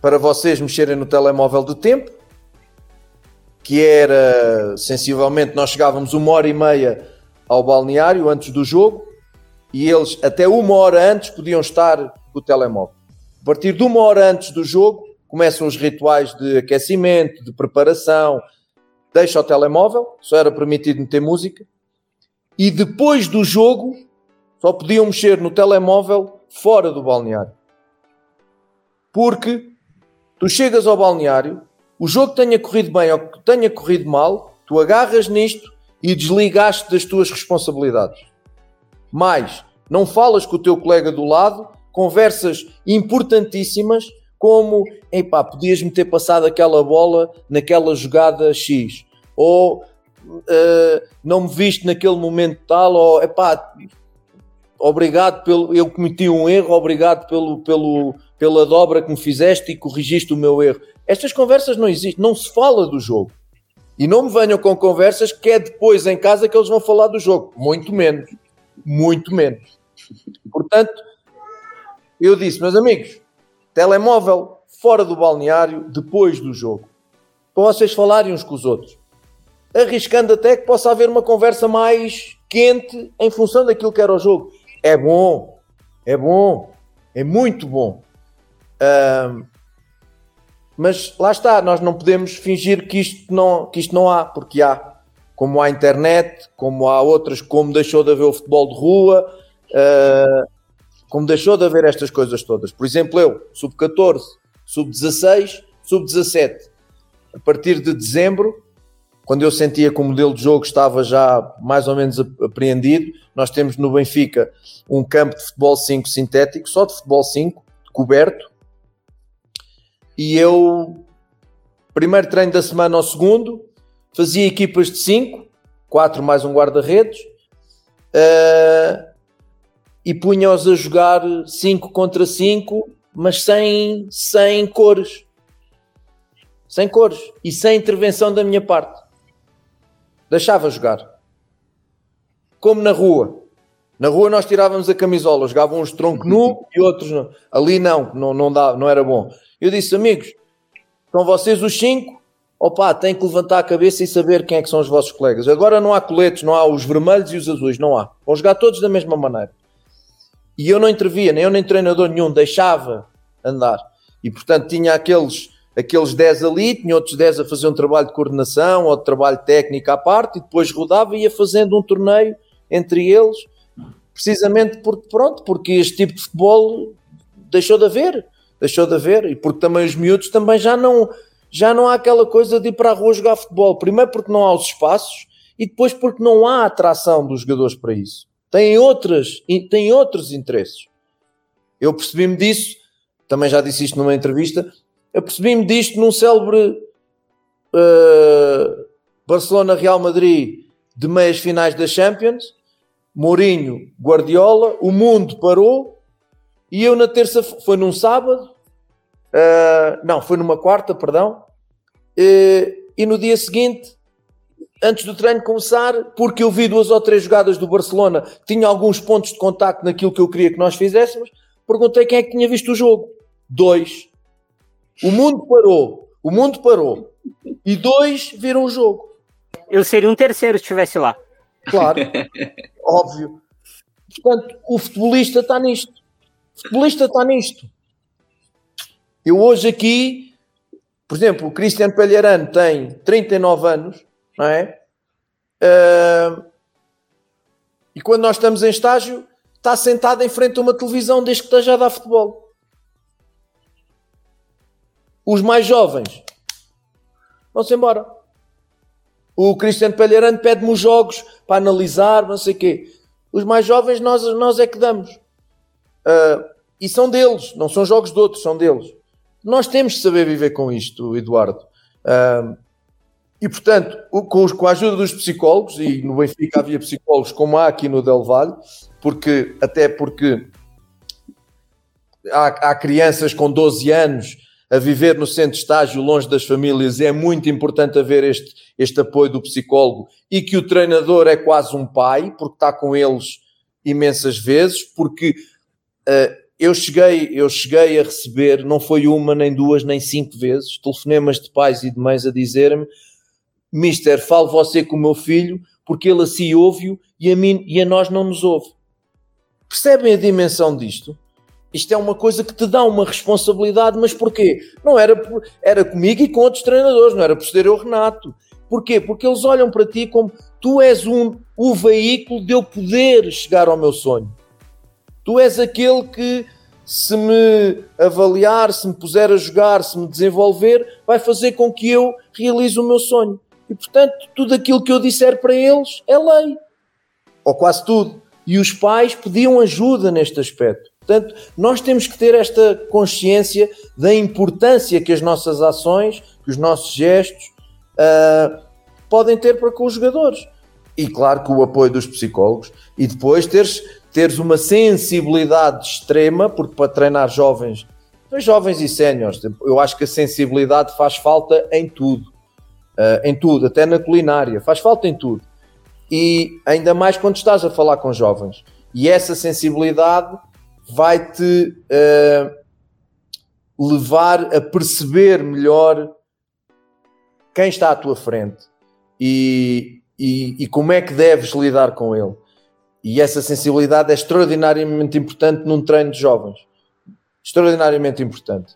para vocês mexerem no telemóvel do tempo, que era sensivelmente nós chegávamos uma hora e meia ao balneário antes do jogo e eles até uma hora antes podiam estar com o telemóvel. A partir de uma hora antes do jogo, começam os rituais de aquecimento, de preparação. Deixa o telemóvel, só era permitido meter música. E depois do jogo, só podiam mexer no telemóvel fora do balneário. Porque tu chegas ao balneário, o jogo tenha corrido bem ou tenha corrido mal, tu agarras nisto e desligaste das tuas responsabilidades. Mais, não falas com o teu colega do lado conversas importantíssimas como, epá, podias-me ter passado aquela bola naquela jogada X, ou uh, não me viste naquele momento tal, ou epá, obrigado pelo, eu cometi um erro, obrigado pelo, pelo, pela dobra que me fizeste e corrigiste o meu erro. Estas conversas não existem, não se fala do jogo. E não me venham com conversas que é depois em casa que eles vão falar do jogo. Muito menos. Muito menos. Portanto, eu disse, meus amigos, telemóvel fora do balneário depois do jogo. Para vocês falarem uns com os outros. Arriscando até que possa haver uma conversa mais quente em função daquilo que era o jogo. É bom, é bom, é muito bom. Mas lá está, nós não podemos fingir que isto não, que isto não há, porque há. Como há internet, como há outras, como deixou de haver o futebol de rua, Uh, como deixou de haver estas coisas todas. Por exemplo, eu, sub-14, sub-16, sub-17. A partir de dezembro, quando eu sentia que o modelo de jogo estava já mais ou menos apreendido, nós temos no Benfica um campo de futebol 5 sintético, só de futebol 5, coberto. E eu, primeiro treino da semana ao segundo, fazia equipas de 5, 4 mais um guarda-redes, uh, e punha-os a jogar 5 contra 5, mas sem, sem cores. Sem cores. E sem intervenção da minha parte. Deixava jogar. Como na rua. Na rua nós tirávamos a camisola, jogavam uns tronco nu e outros não. Ali não, não, não, dá, não era bom. Eu disse, amigos, são vocês os cinco, opa, têm que levantar a cabeça e saber quem é que são os vossos colegas. Agora não há coletes, não há os vermelhos e os azuis, não há. Vão jogar todos da mesma maneira. E eu não intervia, nem eu nem treinador nenhum, deixava andar. E portanto tinha aqueles, aqueles 10 ali, tinha outros 10 a fazer um trabalho de coordenação ou de trabalho técnico à parte, e depois rodava e ia fazendo um torneio entre eles, precisamente porque, pronto, porque este tipo de futebol deixou de haver, deixou de haver, e porque também os miúdos também já não, já não há aquela coisa de ir para a rua jogar futebol. Primeiro porque não há os espaços e depois porque não há atração dos jogadores para isso têm, outras, têm outros interesses. Eu percebi-me disso, também já disse isto numa entrevista, eu percebi-me disto num célebre uh, Barcelona-Real Madrid de meias finais da Champions, Mourinho, Guardiola, o mundo parou e eu na terça, foi num sábado, uh, não, foi numa quarta, perdão, uh, e no dia seguinte antes do treino começar, porque eu vi duas ou três jogadas do Barcelona, tinha alguns pontos de contacto naquilo que eu queria que nós fizéssemos, perguntei quem é que tinha visto o jogo. Dois. O mundo parou. O mundo parou. E dois viram o jogo. Eu seria um terceiro se estivesse lá. Claro. Óbvio. Portanto, o futebolista está nisto. Futebolista está nisto. Eu hoje aqui, por exemplo, o Cristiano Palheirano tem 39 anos não é? Uh, e quando nós estamos em estágio, está sentado em frente a uma televisão desde que esteja a dar futebol. Os mais jovens vão-se embora. O Cristiano Palheirano pede-me os jogos para analisar, não sei o quê. Os mais jovens nós, nós é que damos. Uh, e são deles, não são jogos de outros, são deles. Nós temos de saber viver com isto, Eduardo. Uh, e, portanto, com, com, a ajuda dos psicólogos, e no Benfica havia psicólogos como há aqui no Del Valle, porque, até porque há, há crianças com 12 anos a viver no centro de estágio, longe das famílias, é muito importante haver este, este apoio do psicólogo e que o treinador é quase um pai, porque está com eles imensas vezes, porque eu, cheguei, eu cheguei a receber, não foi uma, nem duas, nem cinco vezes, telefonemas de pais e de mães a dizer-me Mister, fale você com o meu filho, porque ele assim ouve-o e a mim e a nós não nos ouve. Percebem a dimensão disto? Isto é uma coisa que te dá uma responsabilidade, mas porquê? Não era, por, era comigo e com outros treinadores, não era por ser eu Renato. Porquê? Porque eles olham para ti como tu és um, o veículo de eu poder chegar ao meu sonho. Tu és aquele que, se me avaliar, se me puser a jogar, se me desenvolver, vai fazer com que eu realize o meu sonho. E portanto, tudo aquilo que eu disser para eles é lei. Ou quase tudo. E os pais pediam ajuda neste aspecto. Portanto, nós temos que ter esta consciência da importância que as nossas ações, que os nossos gestos uh, podem ter para com os jogadores. E claro que o apoio dos psicólogos. E depois teres, teres uma sensibilidade extrema, porque para treinar jovens, jovens e séniores, eu acho que a sensibilidade faz falta em tudo uh, em tudo, até na culinária, faz falta em tudo. E ainda mais quando estás a falar com jovens. E essa sensibilidade vai-te uh, levar a perceber melhor quem está à tua frente e, e, e como é que deves lidar com ele. E essa sensibilidade é extraordinariamente importante num treino de jovens. Extraordinariamente importante.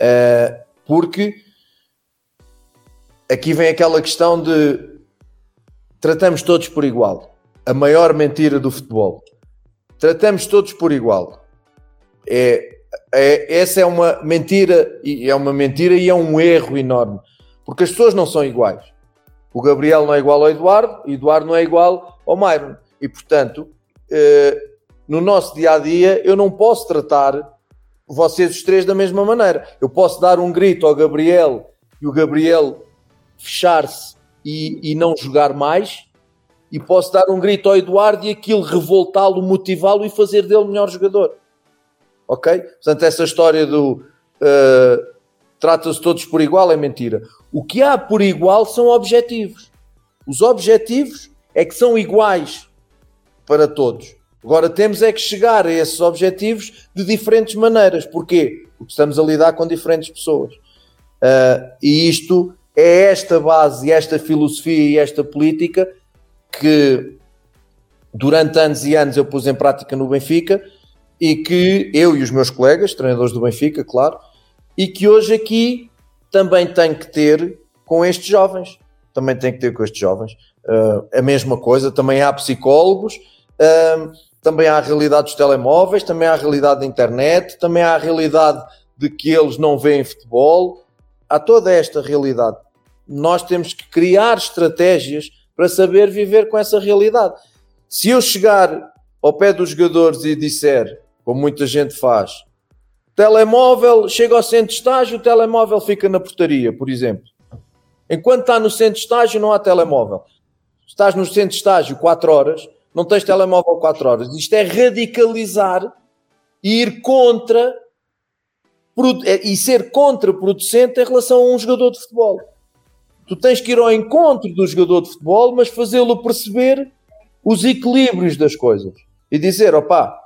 Uh, porque aqui vem aquela questão de tratamos todos por igual. A maior mentira do futebol. tratamos todos por igual. É, é, essa é uma mentira, e é uma mentira e é um erro enorme, porque as pessoas não são iguais. O Gabriel não é igual ao Eduardo, o Eduardo não é igual ao Myron. E, portanto, eh, no nosso dia a dia, eu não posso tratar vocês os três da mesma maneira. Eu posso dar um grito ao Gabriel e o Gabriel fechar-se e, e não jogar mais, e posso dar um grito ao Eduardo e aquilo revoltá-lo, motivá-lo e fazer dele melhor jogador. Ok? Portanto, essa história do uh, trata-se todos por igual é mentira. O que há por igual são objetivos. Os objetivos é que são iguais para todos. Agora temos é que chegar a esses objetivos de diferentes maneiras. Porquê? Porque estamos a lidar com diferentes pessoas. Uh, e isto é esta base, esta filosofia e esta política que durante anos e anos eu pus em prática no Benfica e que eu e os meus colegas, treinadores do Benfica, claro, e que hoje aqui também tenho que ter com estes jovens. Também tenho que ter com estes jovens. Uh, a mesma coisa, também há psicólogos, também há a realidade dos telemóveis, também há a realidade da internet, também há a realidade de que eles não veem futebol. Há toda esta realidade. Nós temos que criar estratégias para saber viver com essa realidade. Se eu chegar ao pé dos jogadores e disser, como muita gente faz, telemóvel, chega ao centro de estágio, o telemóvel fica na portaria, por exemplo. Enquanto está no centro de estágio, não há telemóvel. Estás no centro de estágio 4 horas, não tens telemóvel 4 horas. Isto é radicalizar e ir contra é, e ser contraproducente em relação a um jogador de futebol. Tu tens que ir ao encontro do jogador de futebol, mas fazê-lo perceber os equilíbrios das coisas e dizer: opá,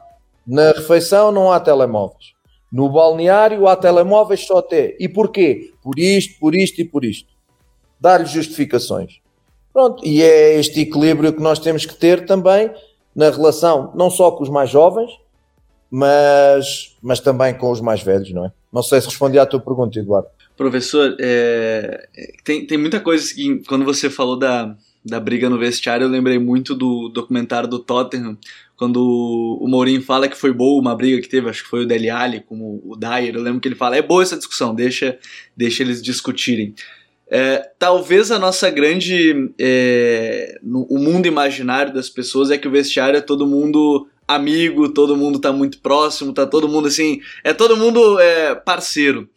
na refeição não há telemóveis, no balneário há telemóveis só até. E porquê? Por isto, por isto e por isto. Dar-lhe justificações. Pronto, e é este equilíbrio que nós temos que ter também na relação, não só com os mais jovens, mas, mas também com os mais velhos, não é? Não sei se respondi à tua pergunta, Eduardo. Professor, é, tem, tem muita coisa que, quando você falou da, da briga no vestiário, eu lembrei muito do documentário do Tottenham, quando o Mourinho fala que foi boa uma briga que teve, acho que foi o Dele Alli com o Dyer, eu lembro que ele fala, é boa essa discussão, deixa, deixa eles discutirem. É, talvez a nossa grande. É, no, o mundo imaginário das pessoas é que o vestiário é todo mundo amigo, todo mundo tá muito próximo, tá todo mundo assim. É todo mundo é, parceiro.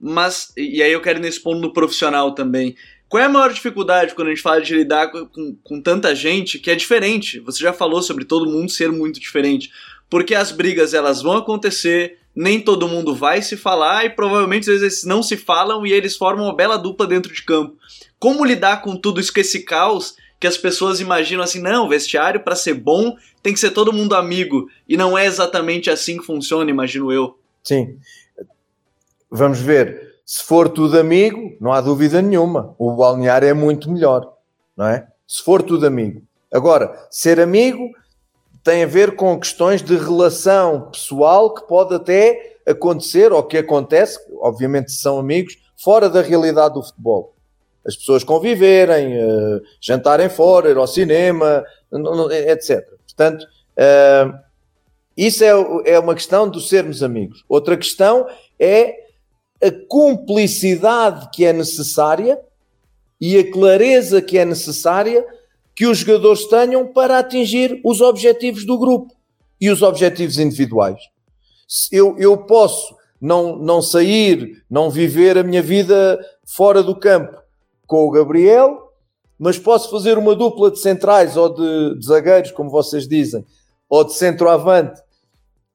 Mas, e aí eu quero ir nesse ponto no profissional também. Qual é a maior dificuldade quando a gente fala de lidar com, com, com, tanta gente que é diferente? Você já falou sobre todo mundo ser muito diferente. Porque as brigas elas vão acontecer, nem todo mundo vai se falar e provavelmente às vezes não se falam e eles formam uma bela dupla dentro de campo. Como lidar com tudo isso, com esse caos que as pessoas imaginam assim, não, vestiário para ser bom tem que ser todo mundo amigo e não é exatamente assim que funciona, imagino eu. Sim. Vamos ver se for tudo amigo, não há dúvida nenhuma. O balneário é muito melhor, não é? Se for tudo amigo. Agora, ser amigo tem a ver com questões de relação pessoal que pode até acontecer, ou que acontece, obviamente são amigos, fora da realidade do futebol. As pessoas conviverem, uh, jantarem fora, ir ao cinema, etc. Portanto, uh, isso é, é uma questão de sermos amigos. Outra questão é a cumplicidade que é necessária e a clareza que é necessária que os jogadores tenham para atingir os objetivos do grupo e os objetivos individuais. Eu, eu posso não, não sair, não viver a minha vida fora do campo com o Gabriel, mas posso fazer uma dupla de centrais ou de, de zagueiros, como vocês dizem, ou de centroavante.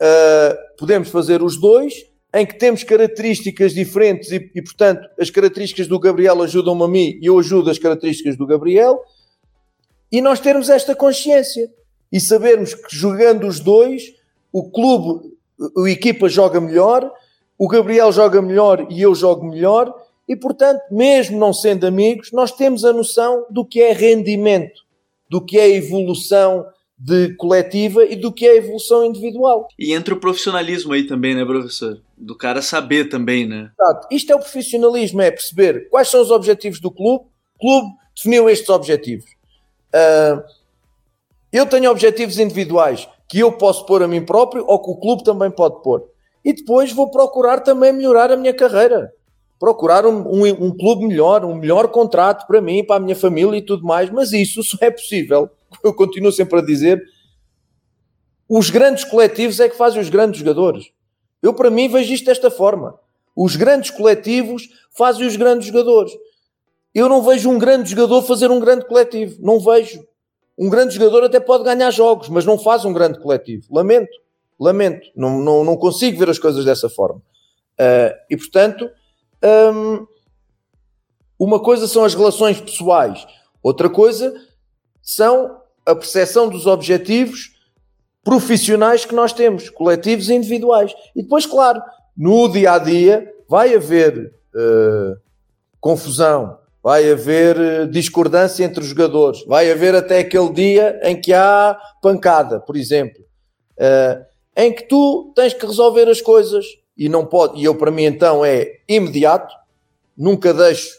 Uh, podemos fazer os dois em que temos características diferentes e, e, portanto, as características do Gabriel ajudam-me a mim e eu ajudo as características do Gabriel, e nós termos esta consciência e sabermos que jogando os dois, o clube, a equipa joga melhor, o Gabriel joga melhor e eu jogo melhor, e portanto, mesmo não sendo amigos, nós temos a noção do que é rendimento, do que é evolução de coletiva e do que é evolução individual. E entra o profissionalismo aí também, né, professor? Do cara saber também, né? Exato. Isto é o profissionalismo, é perceber quais são os objetivos do clube, o clube definiu estes objetivos. Uh, eu tenho objetivos individuais, que eu posso pôr a mim próprio ou que o clube também pode pôr. E depois vou procurar também melhorar a minha carreira. Procurar um, um, um clube melhor, um melhor contrato para mim, para a minha família e tudo mais. Mas isso só é possível, eu continuo sempre a dizer, os grandes coletivos é que fazem os grandes jogadores. Eu, para mim, vejo isto desta forma. Os grandes coletivos fazem os grandes jogadores. Eu não vejo um grande jogador fazer um grande coletivo. Não vejo. Um grande jogador até pode ganhar jogos, mas não faz um grande coletivo. Lamento. Lamento. Não, não, não consigo ver as coisas dessa forma. Uh, e, portanto, um, uma coisa são as relações pessoais. Outra coisa são a percepção dos objetivos profissionais que nós temos, coletivos e individuais. E depois, claro, no dia a dia vai haver uh, confusão, vai haver uh, discordância entre os jogadores, vai haver até aquele dia em que há pancada, por exemplo, uh, em que tu tens que resolver as coisas e não pode, e eu para mim então é imediato, nunca deixo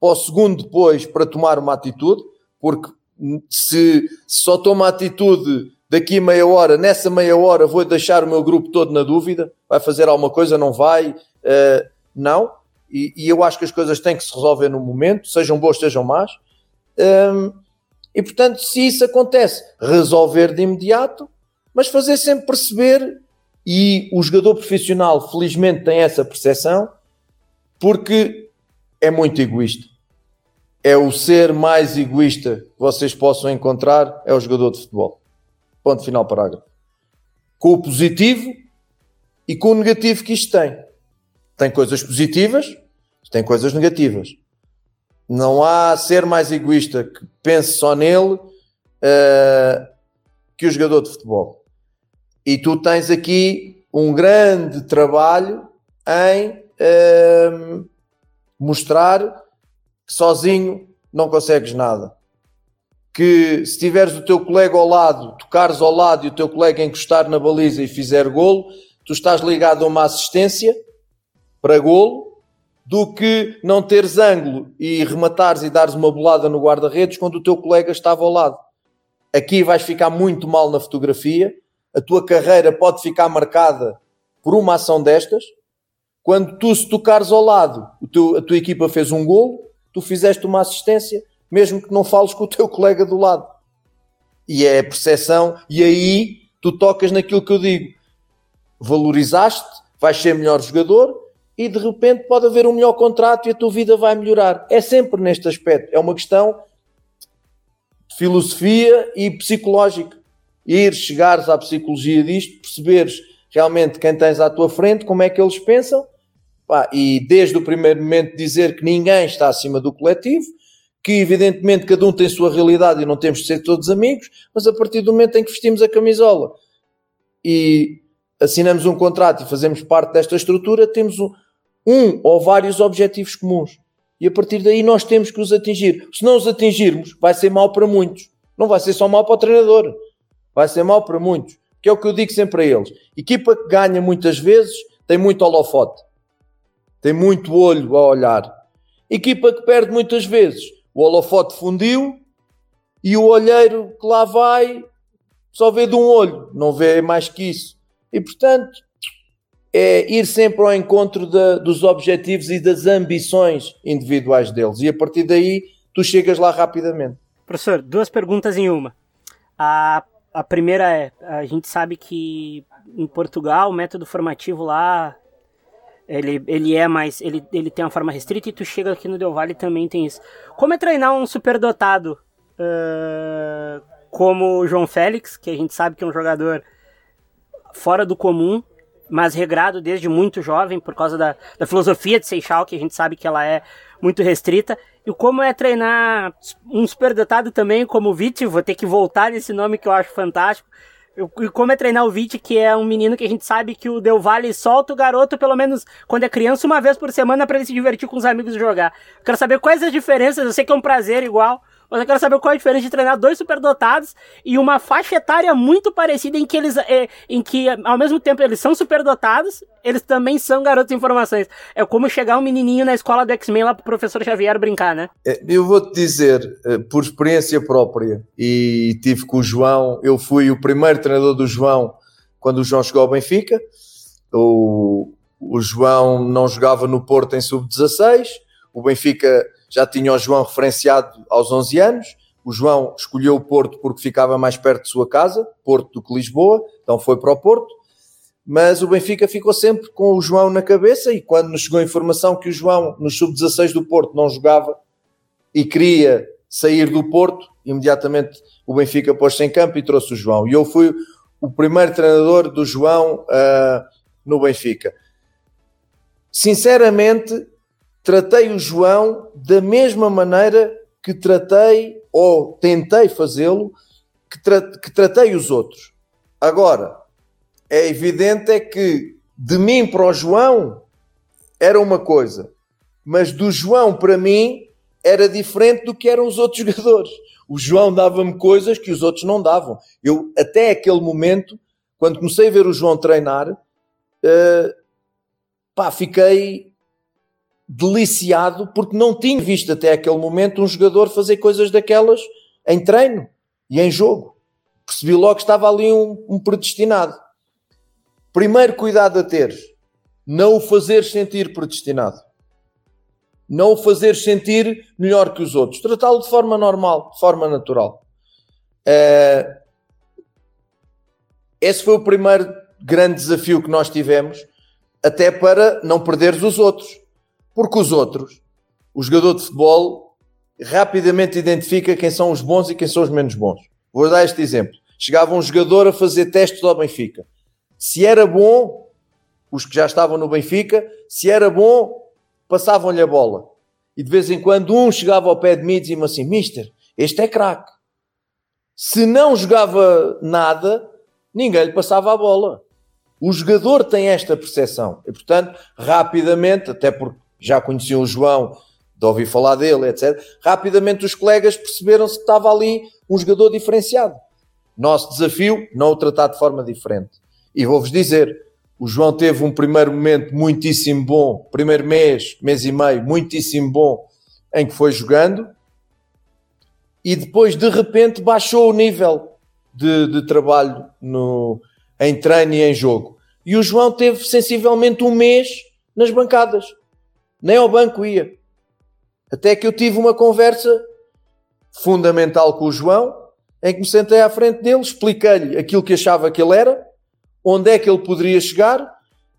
para o segundo depois para tomar uma atitude, porque se, se só tomo a atitude daqui a meia hora, nessa meia hora vou deixar o meu grupo todo na dúvida, vai fazer alguma coisa, não vai, uh, não, e, e, eu acho que as coisas têm que se resolver no momento, sejam boas, sejam más, um, e portanto, se isso acontece, resolver de imediato, mas fazer sempre perceber, e o jogador profissional felizmente tem essa percepção, porque é muito egoísta. É o ser mais egoísta que vocês possam encontrar, é o jogador de futebol. Ponto final, parágrafo. Com o positivo e com o negativo que isto tem. Tem coisas positivas, tem coisas negativas. Não há ser mais egoísta que pense só nele uh, que o jogador de futebol. E tu tens aqui um grande trabalho em uh, mostrar que sozinho não consegues nada que se tiveres o teu colega ao lado, tocares ao lado e o teu colega encostar na baliza e fizer golo, tu estás ligado a uma assistência para golo, do que não teres ângulo e rematares e dares uma bolada no guarda-redes quando o teu colega estava ao lado. Aqui vais ficar muito mal na fotografia, a tua carreira pode ficar marcada por uma ação destas. Quando tu se tocares ao lado, teu, a tua equipa fez um golo, tu fizeste uma assistência, mesmo que não fales com o teu colega do lado. E é a percepção, e aí tu tocas naquilo que eu digo. Valorizaste, vais ser melhor jogador e de repente pode haver um melhor contrato e a tua vida vai melhorar. É sempre neste aspecto. É uma questão de filosofia e psicológica. Ir, chegares à psicologia disto, perceberes realmente quem tens à tua frente, como é que eles pensam, pá, e desde o primeiro momento dizer que ninguém está acima do coletivo, que evidentemente cada um tem sua realidade e não temos de ser todos amigos, mas a partir do momento em que vestimos a camisola e assinamos um contrato e fazemos parte desta estrutura, temos um, um ou vários objetivos comuns. E a partir daí nós temos que os atingir. Se não os atingirmos, vai ser mal para muitos. Não vai ser só mal para o treinador. Vai ser mal para muitos. Que é o que eu digo sempre a eles. Equipa que ganha muitas vezes tem muito holofote. Tem muito olho a olhar. Equipa que perde muitas vezes o holofote fundiu e o olheiro que lá vai só vê de um olho, não vê mais que isso. E portanto, é ir sempre ao encontro de, dos objetivos e das ambições individuais deles. E a partir daí, tu chegas lá rapidamente. Professor, duas perguntas em uma. A, a primeira é: a gente sabe que em Portugal o método formativo lá ele, ele é mais. Ele, ele tem uma forma restrita e tu chega aqui no Del Valle também tem isso. Como é treinar um superdotado uh, como o João Félix, que a gente sabe que é um jogador fora do comum, mas regrado desde muito jovem por causa da, da filosofia de Seixal, que a gente sabe que ela é muito restrita. E como é treinar um superdotado também como o Viti, vou ter que voltar nesse nome que eu acho fantástico e como é treinar o Vit, que é um menino que a gente sabe que o Del Valle solta o garoto, pelo menos quando é criança, uma vez por semana para ele se divertir com os amigos e jogar. Quero saber quais as diferenças, eu sei que é um prazer igual, mas eu quero saber qual é a diferença de treinar dois superdotados e uma faixa etária muito parecida em que eles, é, em que ao mesmo tempo eles são superdotados, eles também são garotos de informações. É como chegar um menininho na escola do X-Men lá pro professor Xavier brincar, né? É, eu vou-te dizer, eh, por experiência própria, e tive com o João, eu fui o primeiro treinador do João quando o João chegou ao Benfica, o, o João não jogava no Porto em sub-16, o Benfica já tinha o João referenciado aos 11 anos. O João escolheu o Porto porque ficava mais perto de sua casa, Porto do que Lisboa, então foi para o Porto. Mas o Benfica ficou sempre com o João na cabeça e quando nos chegou a informação que o João no sub-16 do Porto não jogava e queria sair do Porto, imediatamente o Benfica pôs-se em campo e trouxe o João. E eu fui o primeiro treinador do João uh, no Benfica. Sinceramente, tratei o João da mesma maneira que tratei ou tentei fazê-lo, que, tra que tratei os outros. Agora, é evidente é que de mim para o João era uma coisa, mas do João para mim era diferente do que eram os outros jogadores. O João dava-me coisas que os outros não davam. Eu, até aquele momento, quando comecei a ver o João treinar, uh, pá, fiquei deliciado porque não tinha visto até aquele momento um jogador fazer coisas daquelas em treino e em jogo. Percebi logo que estava ali um, um predestinado. Primeiro cuidado a ter, não o fazer sentir predestinado. Não o fazer sentir melhor que os outros. Tratá-lo de forma normal, de forma natural. Uh, esse foi o primeiro grande desafio que nós tivemos, até para não perderes os outros. Porque os outros, o jogador de futebol, rapidamente identifica quem são os bons e quem são os menos bons. Vou dar este exemplo. Chegava um jogador a fazer testes ao Benfica. Se era bom, os que já estavam no Benfica, se era bom, passavam-lhe a bola. E de vez em quando um chegava ao pé de mim e dizia-me assim: Mister, este é craque. Se não jogava nada, ninguém lhe passava a bola. O jogador tem esta percepção. E, portanto, rapidamente, até porque já conheciam o João, de ouvir falar dele, etc. Rapidamente os colegas perceberam-se que estava ali um jogador diferenciado. Nosso desafio, não o tratar de forma diferente. E vou-vos dizer, o João teve um primeiro momento muitíssimo bom, primeiro mês, mês e meio, muitíssimo bom, em que foi jogando, e depois de repente baixou o nível de, de trabalho no, em treino e em jogo. E o João teve sensivelmente um mês nas bancadas nem ao banco ia. Até que eu tive uma conversa fundamental com o João, em que me sentei à frente dele, expliquei-lhe aquilo que achava que ele era, onde é que ele poderia chegar,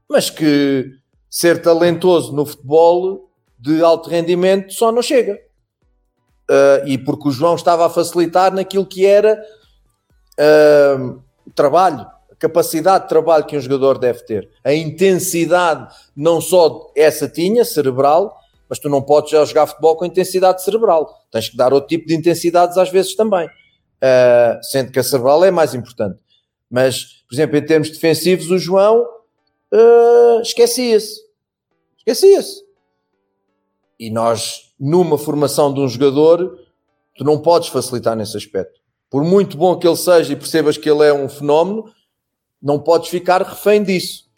mas que ser talentoso no futebol de alto rendimento só não chega. Uh, e porque o João estava a facilitar naquilo que era uh, trabalho, capacidade de trabalho que um jogador deve ter, a intensidade, não só essa tinha, cerebral, mas tu não podes já jogar futebol com intensidade cerebral. Tens que dar outro tipo de intensidades às vezes também. Uh, sendo que a cerebral é mais importante. Mas, por exemplo, em termos defensivos, o João uh, esquecia-se. Esquecia-se. E nós, numa formação de um jogador, tu não podes facilitar nesse aspecto. Por muito bom que ele seja e percebas que ele é um fenómeno, não podes ficar refém disso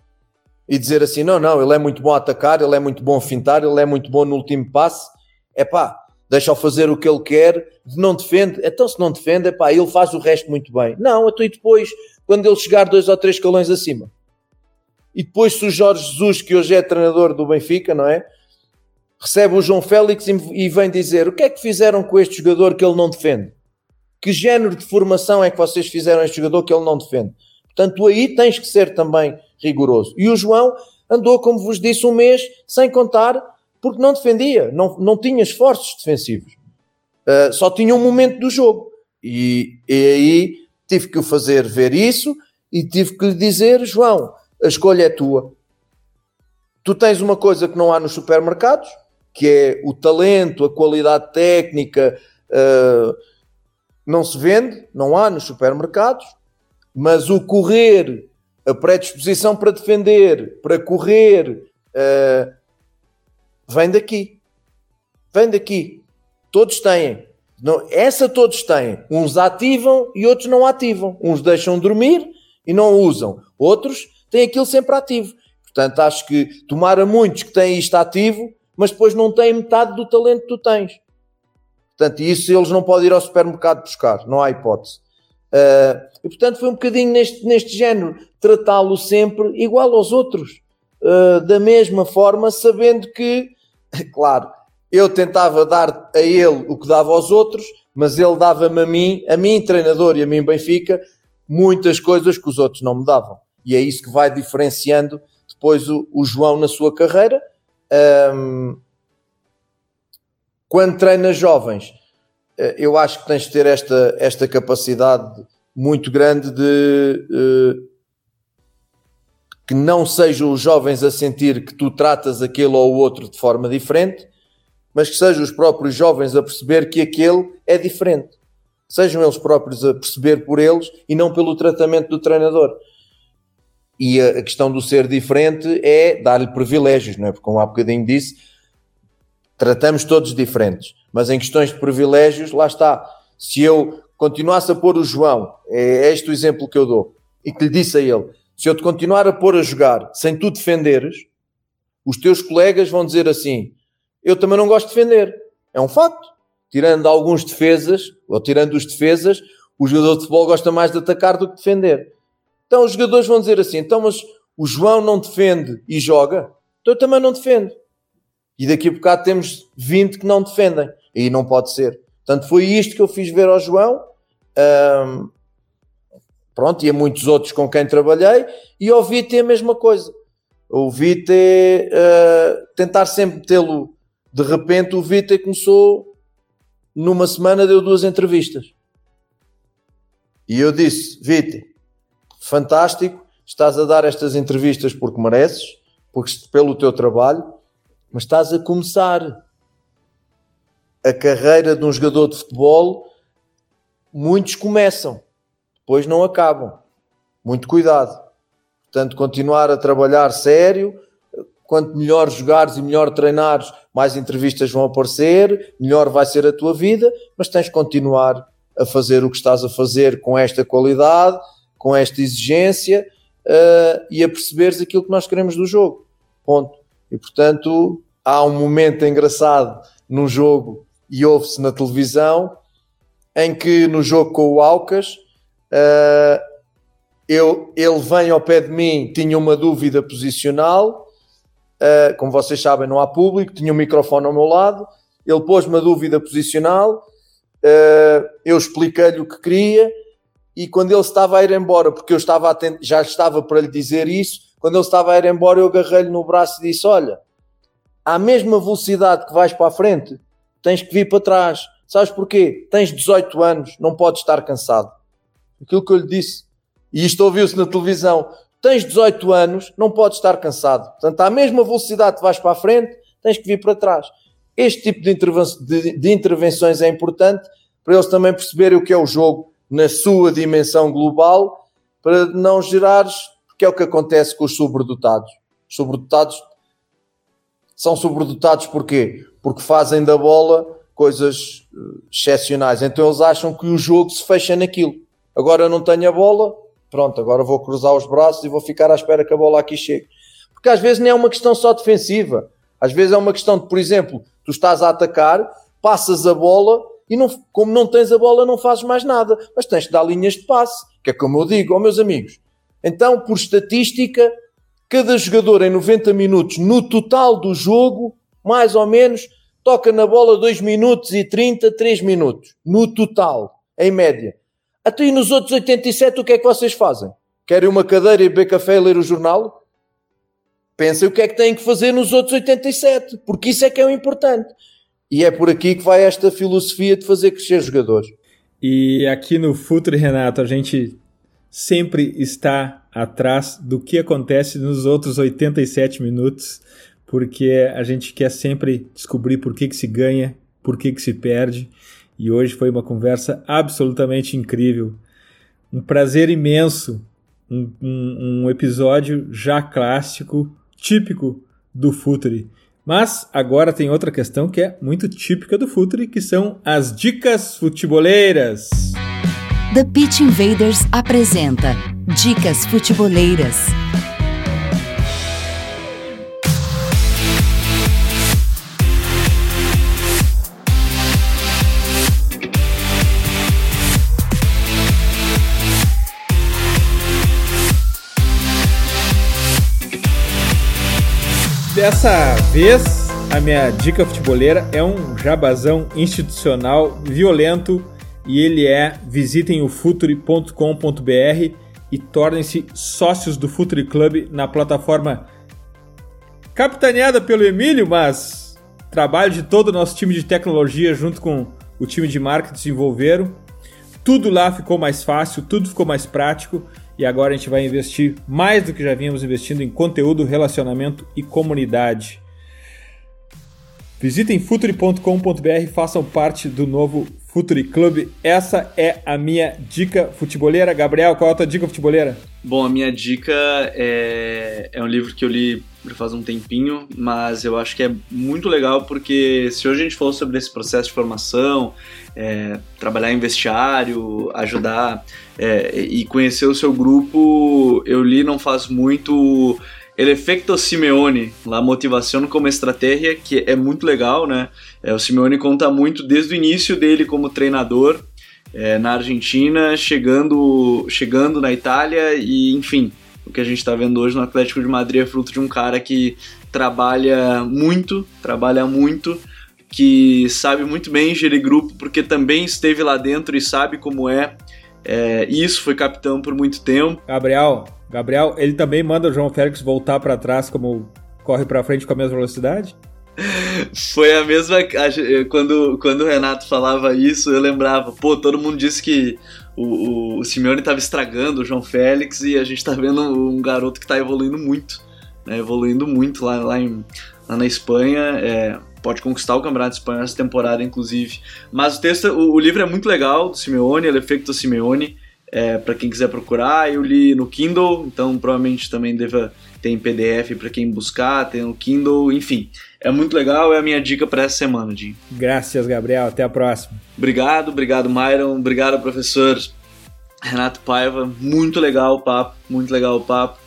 e dizer assim: não, não, ele é muito bom a atacar, ele é muito bom a fintar, ele é muito bom no último passe. É pá, deixa-o fazer o que ele quer, não defende. Então, se não defende, é pá, ele faz o resto muito bem. Não, então e depois, quando ele chegar dois ou três escalões acima. E depois, se o Jorge Jesus, que hoje é treinador do Benfica, não é? Recebe o João Félix e vem dizer: o que é que fizeram com este jogador que ele não defende? Que género de formação é que vocês fizeram a este jogador que ele não defende? Portanto, aí tens que ser também rigoroso. E o João andou, como vos disse, um mês sem contar, porque não defendia, não, não tinha esforços defensivos. Uh, só tinha um momento do jogo. E, e aí tive que o fazer ver isso e tive que lhe dizer: João, a escolha é tua. Tu tens uma coisa que não há nos supermercados, que é o talento, a qualidade técnica, uh, não se vende, não há nos supermercados mas o correr, a predisposição para defender, para correr, uh, vem daqui. Vem daqui. Todos têm. Não, essa todos têm. Uns ativam e outros não ativam. Uns deixam dormir e não usam. Outros têm aquilo sempre ativo. Portanto, acho que tomara muitos que têm isto ativo, mas depois não têm metade do talento que tu tens. Portanto, isso eles não podem ir ao supermercado buscar. Não há hipótese. Uh, e portanto foi um bocadinho neste, neste género, tratá-lo sempre igual aos outros, uh, da mesma forma, sabendo que, claro, eu tentava dar a ele o que dava aos outros, mas ele dava-me a mim, a mim treinador e a mim Benfica, muitas coisas que os outros não me davam. E é isso que vai diferenciando depois o, o João na sua carreira. Um, quando treina jovens, eu acho que tens de ter esta, esta capacidade muito grande de uh, que não sejam os jovens a sentir que tu tratas aquele ou o outro de forma diferente, mas que sejam os próprios jovens a perceber que aquele é diferente. Sejam eles próprios a perceber por eles e não pelo tratamento do treinador. E a, questão do ser diferente é dar-lhe privilégios, não é? Porque, como há bocadinho disse, tratamos todos diferentes. Mas em questões de privilégios, lá está. Se eu continuasse a pôr o João, é este o exemplo que eu dou, e que lhe disse a ele: se eu te continuar a pôr a jogar sem tu defenderes, os teus colegas vão dizer assim: eu também não gosto de defender. É um facto. Tirando alguns defesas, ou tirando os defesas, o jogador de futebol gosta mais de atacar do que defender. Então os jogadores vão dizer assim: então, mas o João não defende e joga, então eu também não defendo. E daqui a bocado temos 20 que não defendem. E não pode ser. Portanto, foi isto que eu fiz ver ao João. Um, pronto, e a muitos outros com quem trabalhei. E ouvi-te a mesma coisa. Ouvi-te uh, tentar sempre tê-lo de repente o Vita começou numa semana deu duas entrevistas. E eu disse, Vita, fantástico, estás a dar estas entrevistas porque mereces, porque pelo teu trabalho, mas estás a começar a carreira de um jogador de futebol. Muitos começam, depois não acabam. Muito cuidado. Portanto, continuar a trabalhar sério, quanto melhor jogares e melhor treinares, mais entrevistas vão aparecer, melhor vai ser a tua vida, mas tens de continuar a fazer o que estás a fazer com esta qualidade, com esta exigência uh, e a perceberes aquilo que nós queremos do jogo. Ponto. E portanto, há um momento engraçado num jogo e ouve-se na televisão em que no jogo com o Alcas uh, eu, ele vem ao pé de mim, tinha uma dúvida posicional Uh, como vocês sabem, não há público, tinha um microfone ao meu lado, ele pôs uma dúvida posicional, uh, eu expliquei-lhe o que queria, e quando ele estava a ir embora, porque eu estava já estava para lhe dizer isso, quando ele estava a ir embora, eu agarrei-lhe no braço e disse: Olha, à mesma velocidade que vais para a frente, tens que vir para trás. Sabes porquê? Tens 18 anos, não podes estar cansado. Aquilo que eu lhe disse. E isto ouviu-se na televisão tens 18 anos, não podes estar cansado. Portanto, à mesma velocidade que vais para a frente, tens que vir para trás. Este tipo de, interven de, de intervenções é importante para eles também perceberem o que é o jogo na sua dimensão global, para não gerares, porque é o que acontece com os sobredotados. Os sobredotados são sobredotados porquê? Porque fazem da bola coisas eh, excepcionais. Então eles acham que o jogo se fecha naquilo. Agora eu não tenho a bola, pronto, agora vou cruzar os braços e vou ficar à espera que a bola aqui chegue. Porque às vezes não é uma questão só defensiva. Às vezes é uma questão de, por exemplo, tu estás a atacar, passas a bola e não, como não tens a bola não fazes mais nada. Mas tens de dar linhas de passe, que é como eu digo, ó meus amigos. Então, por estatística, cada jogador em 90 minutos, no total do jogo, mais ou menos, toca na bola 2 minutos e 30, 3 minutos. No total, em média. Até nos outros 87 o que é que vocês fazem? Querem uma cadeira e beber café e ler o jornal? Pensem o que é que têm que fazer nos outros 87, porque isso é que é o importante. E é por aqui que vai esta filosofia de fazer crescer jogadores. E aqui no Futre, Renato, a gente sempre está atrás do que acontece nos outros 87 minutos, porque a gente quer sempre descobrir por que, que se ganha, por que, que se perde e hoje foi uma conversa absolutamente incrível. Um prazer imenso, um, um, um episódio já clássico, típico do Futuri. Mas agora tem outra questão que é muito típica do Futuri, que são as dicas futeboleiras. The Pitch Invaders apresenta Dicas Futeboleiras. Dessa vez, a minha dica futeboleira é um jabazão institucional violento e ele é visitem o futuri.com.br e tornem-se sócios do Futuri Club na plataforma capitaneada pelo Emílio, mas trabalho de todo o nosso time de tecnologia junto com o time de marketing desenvolveram. Tudo lá ficou mais fácil, tudo ficou mais prático e agora a gente vai investir mais do que já vínhamos investindo em conteúdo, relacionamento e comunidade. Visitem futuri.com.br e façam parte do novo Futuri Club. Essa é a minha dica futeboleira. Gabriel, qual é a tua dica futeboleira? Bom, a minha dica é, é um livro que eu li faz um tempinho, mas eu acho que é muito legal porque se hoje a gente falou sobre esse processo de formação, é, trabalhar em vestiário, ajudar é, e conhecer o seu grupo, eu li não faz muito El Efecto Simeone, lá Motivação como Estratégia, que é muito legal, né? É, o Simeone conta muito desde o início dele como treinador é, na Argentina, chegando, chegando na Itália e, enfim, o que a gente está vendo hoje no Atlético de Madrid é fruto de um cara que trabalha muito, trabalha muito, que sabe muito bem gerir grupo, porque também esteve lá dentro e sabe como é. é isso foi capitão por muito tempo. Gabriel, Gabriel, ele também manda o João Félix voltar para trás como corre para frente com a mesma velocidade? Foi a mesma. Quando, quando o Renato falava isso, eu lembrava, pô, todo mundo disse que o, o, o Simeone estava estragando o João Félix e a gente está vendo um garoto que está evoluindo muito, né, evoluindo muito lá, lá, em, lá na Espanha. É, pode conquistar o Campeonato Espanhol essa temporada, inclusive. Mas o texto, o, o livro é muito legal, do Simeone, ele é feito do Simeone. É, para quem quiser procurar, eu li no Kindle, então provavelmente também deva ter em PDF para quem buscar, tem no Kindle, enfim. É muito legal, é a minha dica para essa semana, Jim. Graças, Gabriel. Até a próxima. Obrigado, obrigado, Myron. Obrigado, professor Renato Paiva. Muito legal o papo, muito legal o papo.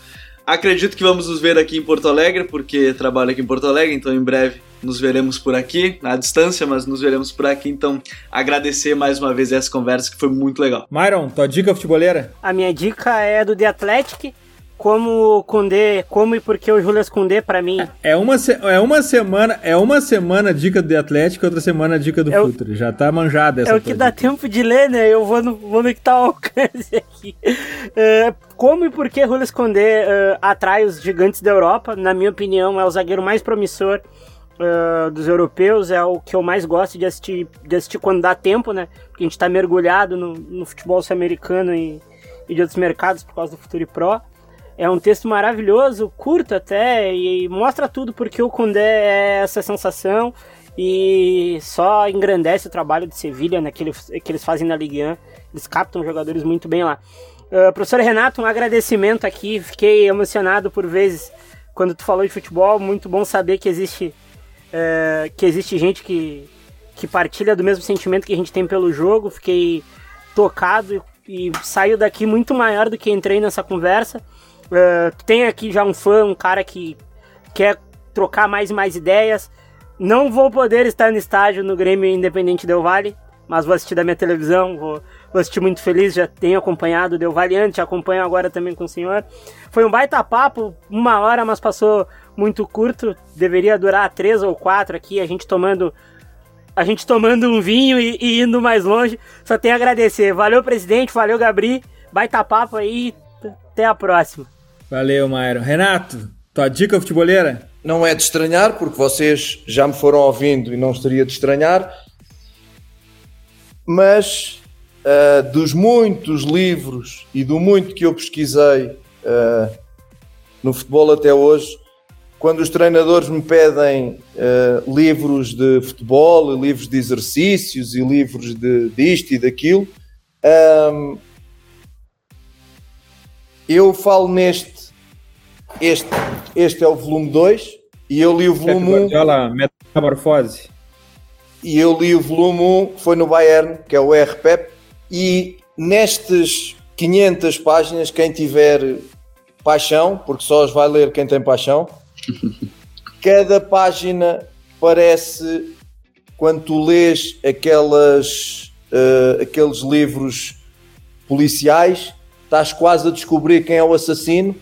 Acredito que vamos nos ver aqui em Porto Alegre, porque trabalho aqui em Porto Alegre, então em breve nos veremos por aqui, na distância, mas nos veremos por aqui. Então, agradecer mais uma vez essa conversa que foi muito legal. Myron, tua dica futeboleira? A minha dica é do The Athletic como o Kundê, como e por que o Julius Kundê para mim. É uma, é uma semana, é uma semana dica do Atlético, outra semana dica do é Futuro. Já tá manjada essa É o que dá tempo de ler, né? Eu vou no, vou no que tá ao alcance aqui. Uh, como e por que Julius Kundê uh, atrai os gigantes da Europa? Na minha opinião, é o zagueiro mais promissor uh, dos europeus, é o que eu mais gosto de assistir, de assistir quando dá tempo, né? Porque a gente tá mergulhado no, no futebol sul-americano e, e de outros mercados por causa do Futuro Pro. É um texto maravilhoso, curto até, e mostra tudo porque o Condé é essa sensação e só engrandece o trabalho de Sevilha naquele que eles fazem na Ligue 1. Eles captam jogadores muito bem lá. Uh, professor Renato, um agradecimento aqui. Fiquei emocionado por vezes quando tu falou de futebol. Muito bom saber que existe, uh, que existe gente que, que partilha do mesmo sentimento que a gente tem pelo jogo. Fiquei tocado e, e saio daqui muito maior do que entrei nessa conversa. Uh, tem aqui já um fã, um cara que quer trocar mais e mais ideias. Não vou poder estar no estádio no Grêmio Independente Del Vale, mas vou assistir da minha televisão, vou, vou assistir muito feliz, já tenho acompanhado o Del Vale antes, acompanho agora também com o senhor. Foi um baita papo, uma hora, mas passou muito curto, deveria durar três ou quatro aqui, a gente tomando a gente tomando um vinho e, e indo mais longe. Só tenho a agradecer. Valeu, presidente, valeu, Gabri. Baita papo aí, até a próxima. Valeu, Mauro. Renato, tua dica futeboleira? Não é de estranhar, porque vocês já me foram ouvindo e não estaria de estranhar, mas uh, dos muitos livros e do muito que eu pesquisei uh, no futebol até hoje, quando os treinadores me pedem uh, livros de futebol, livros de exercícios e livros de disto e daquilo, um, eu falo neste este, este é o volume 2, E eu li o volume 1. Guardiola, Metamorfose. E eu li o volume 1, que foi no Bayern, que é o RPEP. E nestes 500 páginas, quem tiver paixão, porque só as vai ler quem tem paixão, cada página parece, quando tu lês aquelas, uh, aqueles livros policiais, estás quase a descobrir quem é o assassino,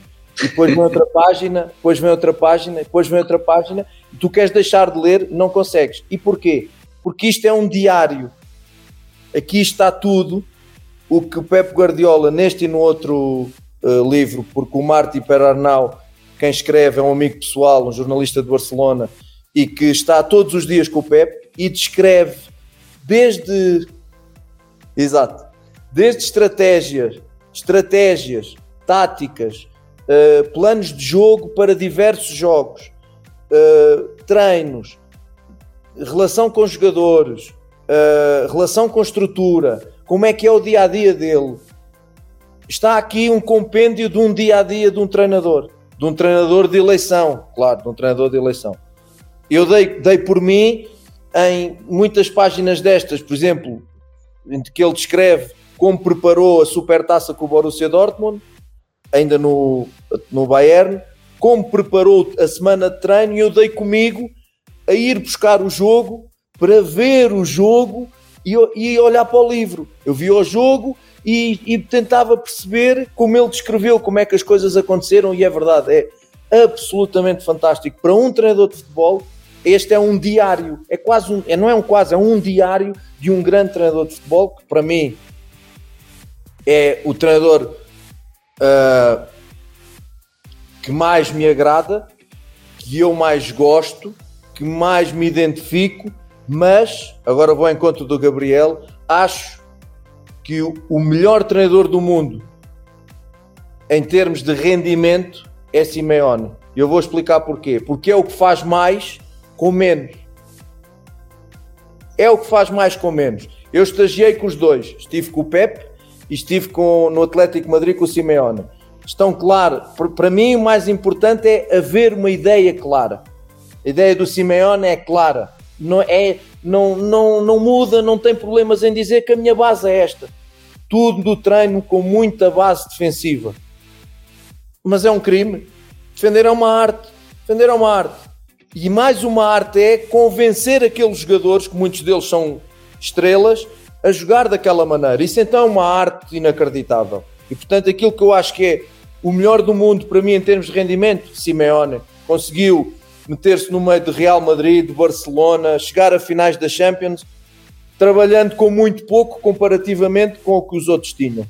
e depois vem outra página, depois vem outra página, depois vem outra página, e tu queres deixar de ler, não consegues. E porquê? Porque isto é um diário. Aqui está tudo o que o Pep Guardiola, neste e no outro uh, livro, porque o Marti Perarnau, quem escreve, é um amigo pessoal, um jornalista de Barcelona, e que está todos os dias com o Pep, e descreve desde. Exato. Desde estratégias, estratégias, táticas, uh, planos de jogo para diversos jogos, uh, treinos, relação com jogadores, uh, relação com estrutura, como é que é o dia a dia dele. Está aqui um compêndio de um dia a dia de um treinador, de um treinador de eleição, claro, de um treinador de eleição. Eu dei, dei por mim em muitas páginas destas, por exemplo, em que ele descreve como preparou a supertaça com o Borussia Dortmund, ainda no, no Bayern, como preparou a semana de treino e eu dei comigo a ir buscar o jogo para ver o jogo e, e olhar para o livro. Eu vi o jogo e, e, tentava perceber como ele descreveu, como é que as coisas aconteceram, e é verdade, é absolutamente fantástico. Para um treinador de futebol, este é um diário, é quase um, é, não é um quase, é um diário de um grande treinador de futebol, que para mim é o treinador uh, que mais me agrada, que eu mais gosto, que mais me identifico, mas agora vou ao encontro do Gabriel. Acho que o melhor treinador do mundo em termos de rendimento é Simeone. Eu vou explicar porquê. Porque é o que faz mais com menos. É o que faz mais com menos. Eu estagiei com os dois. Estive com o Pep e estive com, no Atlético Madrid com o Simeone. Estão claro. Para mim, o mais importante é haver uma ideia clara. A ideia do Simeone é clara. Não, é, não, não, não muda, não tem problemas em dizer que a minha base é esta. Tudo do treino com muita base defensiva. Mas é um crime. Defender é uma arte. Defender é uma arte. E mais uma arte é convencer aqueles jogadores, que muitos deles são estrelas, a jogar daquela maneira. Isso então é uma arte inacreditável. E portanto, aquilo que eu acho que é o melhor do mundo para mim em termos de rendimento, Simeone conseguiu meter-se no meio de Real Madrid, de Barcelona, chegar a finais da Champions, trabalhando com muito pouco comparativamente com o que os outros tinham.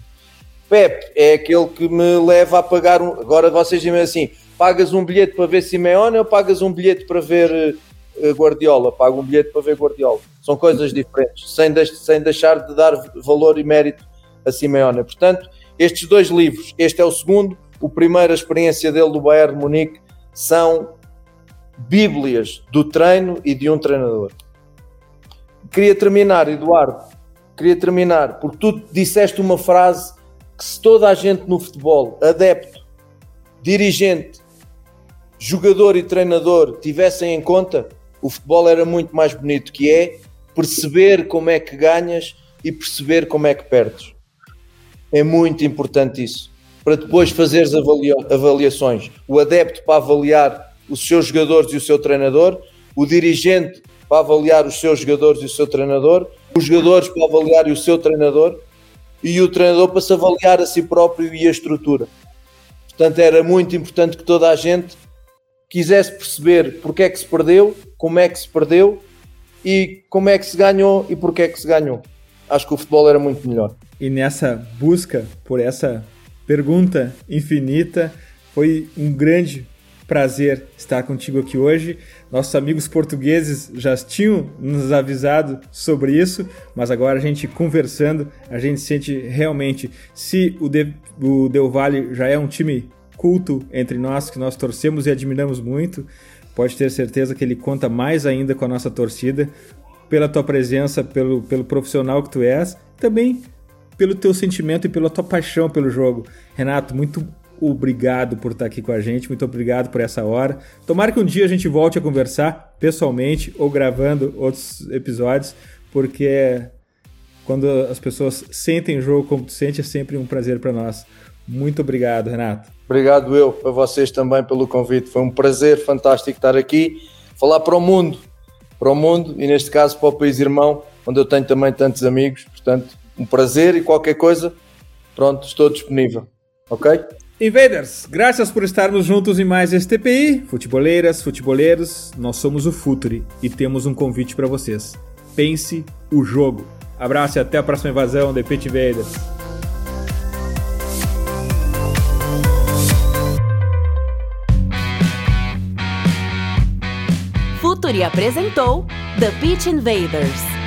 Pep é aquele que me leva a pagar um... Agora vocês dizem assim: pagas um bilhete para ver Simeone ou pagas um bilhete para ver uh, Guardiola? Pago um bilhete para ver Guardiola. São coisas diferentes, sem, de... sem deixar de dar valor e mérito a Simeone. Portanto, estes dois livros, este é o segundo, o primeiro, a experiência dele do Bayern de Munique, são bíblias do treino e de um treinador. Queria terminar, Eduardo, queria terminar, porque tu disseste uma frase que se toda a gente no futebol, adepto, dirigente, jogador e treinador tivessem em conta, o futebol era muito mais bonito que é perceber como é que ganhas e perceber como é que perdes. É muito importante isso. Para depois fazeres avalia avaliações. O adepto para avaliar os seus jogadores e o seu treinador, o dirigente para avaliar os seus jogadores e o seu treinador, os jogadores para avaliar o seu treinador e o treinador para se avaliar a si próprio e a estrutura. Portanto, era muito importante que toda a gente quisesse perceber porque é que se perdeu, como é que se perdeu e como é que se ganhou e porque é que se ganhou. Acho que o futebol era muito melhor. E nessa busca por essa pergunta infinita, foi um grande prazer estar contigo aqui hoje. Nossos amigos portugueses já tinham nos avisado sobre isso, mas agora a gente conversando, a gente sente realmente se o, De, o Del Valle já é um time culto entre nós, que nós torcemos e admiramos muito, pode ter certeza que ele conta mais ainda com a nossa torcida, pela tua presença, pelo, pelo profissional que tu és, também pelo teu sentimento e pela tua paixão pelo jogo. Renato, muito obrigado por estar aqui com a gente, muito obrigado por essa hora. Tomara que um dia a gente volte a conversar pessoalmente ou gravando outros episódios, porque quando as pessoas sentem o jogo como tu sente, é sempre um prazer para nós. Muito obrigado, Renato. Obrigado eu, a vocês também pelo convite. Foi um prazer fantástico estar aqui, falar para o mundo, para o mundo e neste caso para o país irmão, onde eu tenho também tantos amigos. Portanto, um prazer e qualquer coisa, pronto, estou disponível. Ok? Invaders, graças por estarmos juntos em mais este TPI. Futeboleiras, futeboleiros, nós somos o Futuri e temos um convite para vocês. Pense o jogo. Abraço e até a próxima invasão de Pit Invaders. Futuri apresentou The Pitch Invaders.